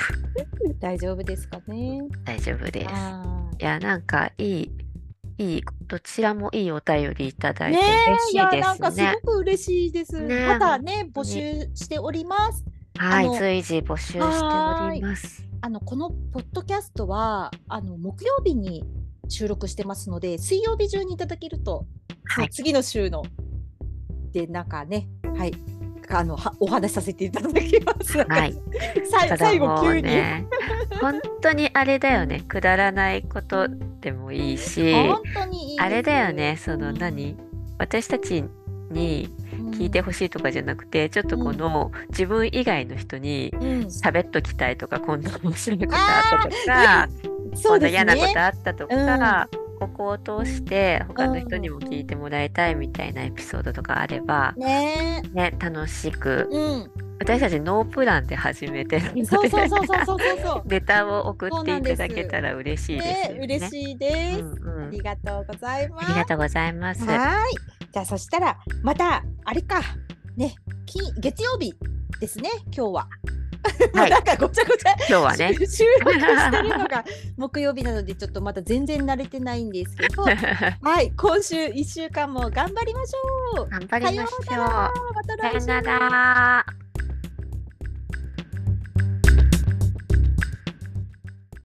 大丈夫ですかね？大丈夫です。あいや、なんかいい、いい、どちらもいいお便りいただいて嬉しいいやですなんかすね。ごく嬉しいです、ねまたね募集しております。はい、随時募集しております。あのこのポッドキャストはあの木曜日に収録してますので水曜日中にいただけると、はい。次の週のでなんかねはいあのはお話しさせていただきます。はい。最後急に、ね、本当にあれだよね、くだらないことでもいいし、本当にいいあれだよね、そのうん。何、私たちに聞いてほしいとかじゃなくて、ちょっとこうん。の自分以外の人にうん。喋っときたいとか、こんな面白いことあったとか、こんなそうです嫌なことね。あったとか、ここを通して他の人にも聞いてもらいたいみたいなエピソードとかあれば、ねね、楽しく、うん、私たちノープランで始めてるので、そうそうそうそうそう。ネタを送っていただけたら嬉しいですねよね。嬉しいです、うんうんありがとうございます。ありがとうございます。はーい。じゃあそしたらまたあれかね金月曜日ですね今日は。はい なんかごちゃごちゃ今日はね。収録してるのが木曜日なのでちょっとまだ全然慣れてないんですけど はい今週1週間も頑張りましょう頑張りましょう。さようならまた来週さよなら。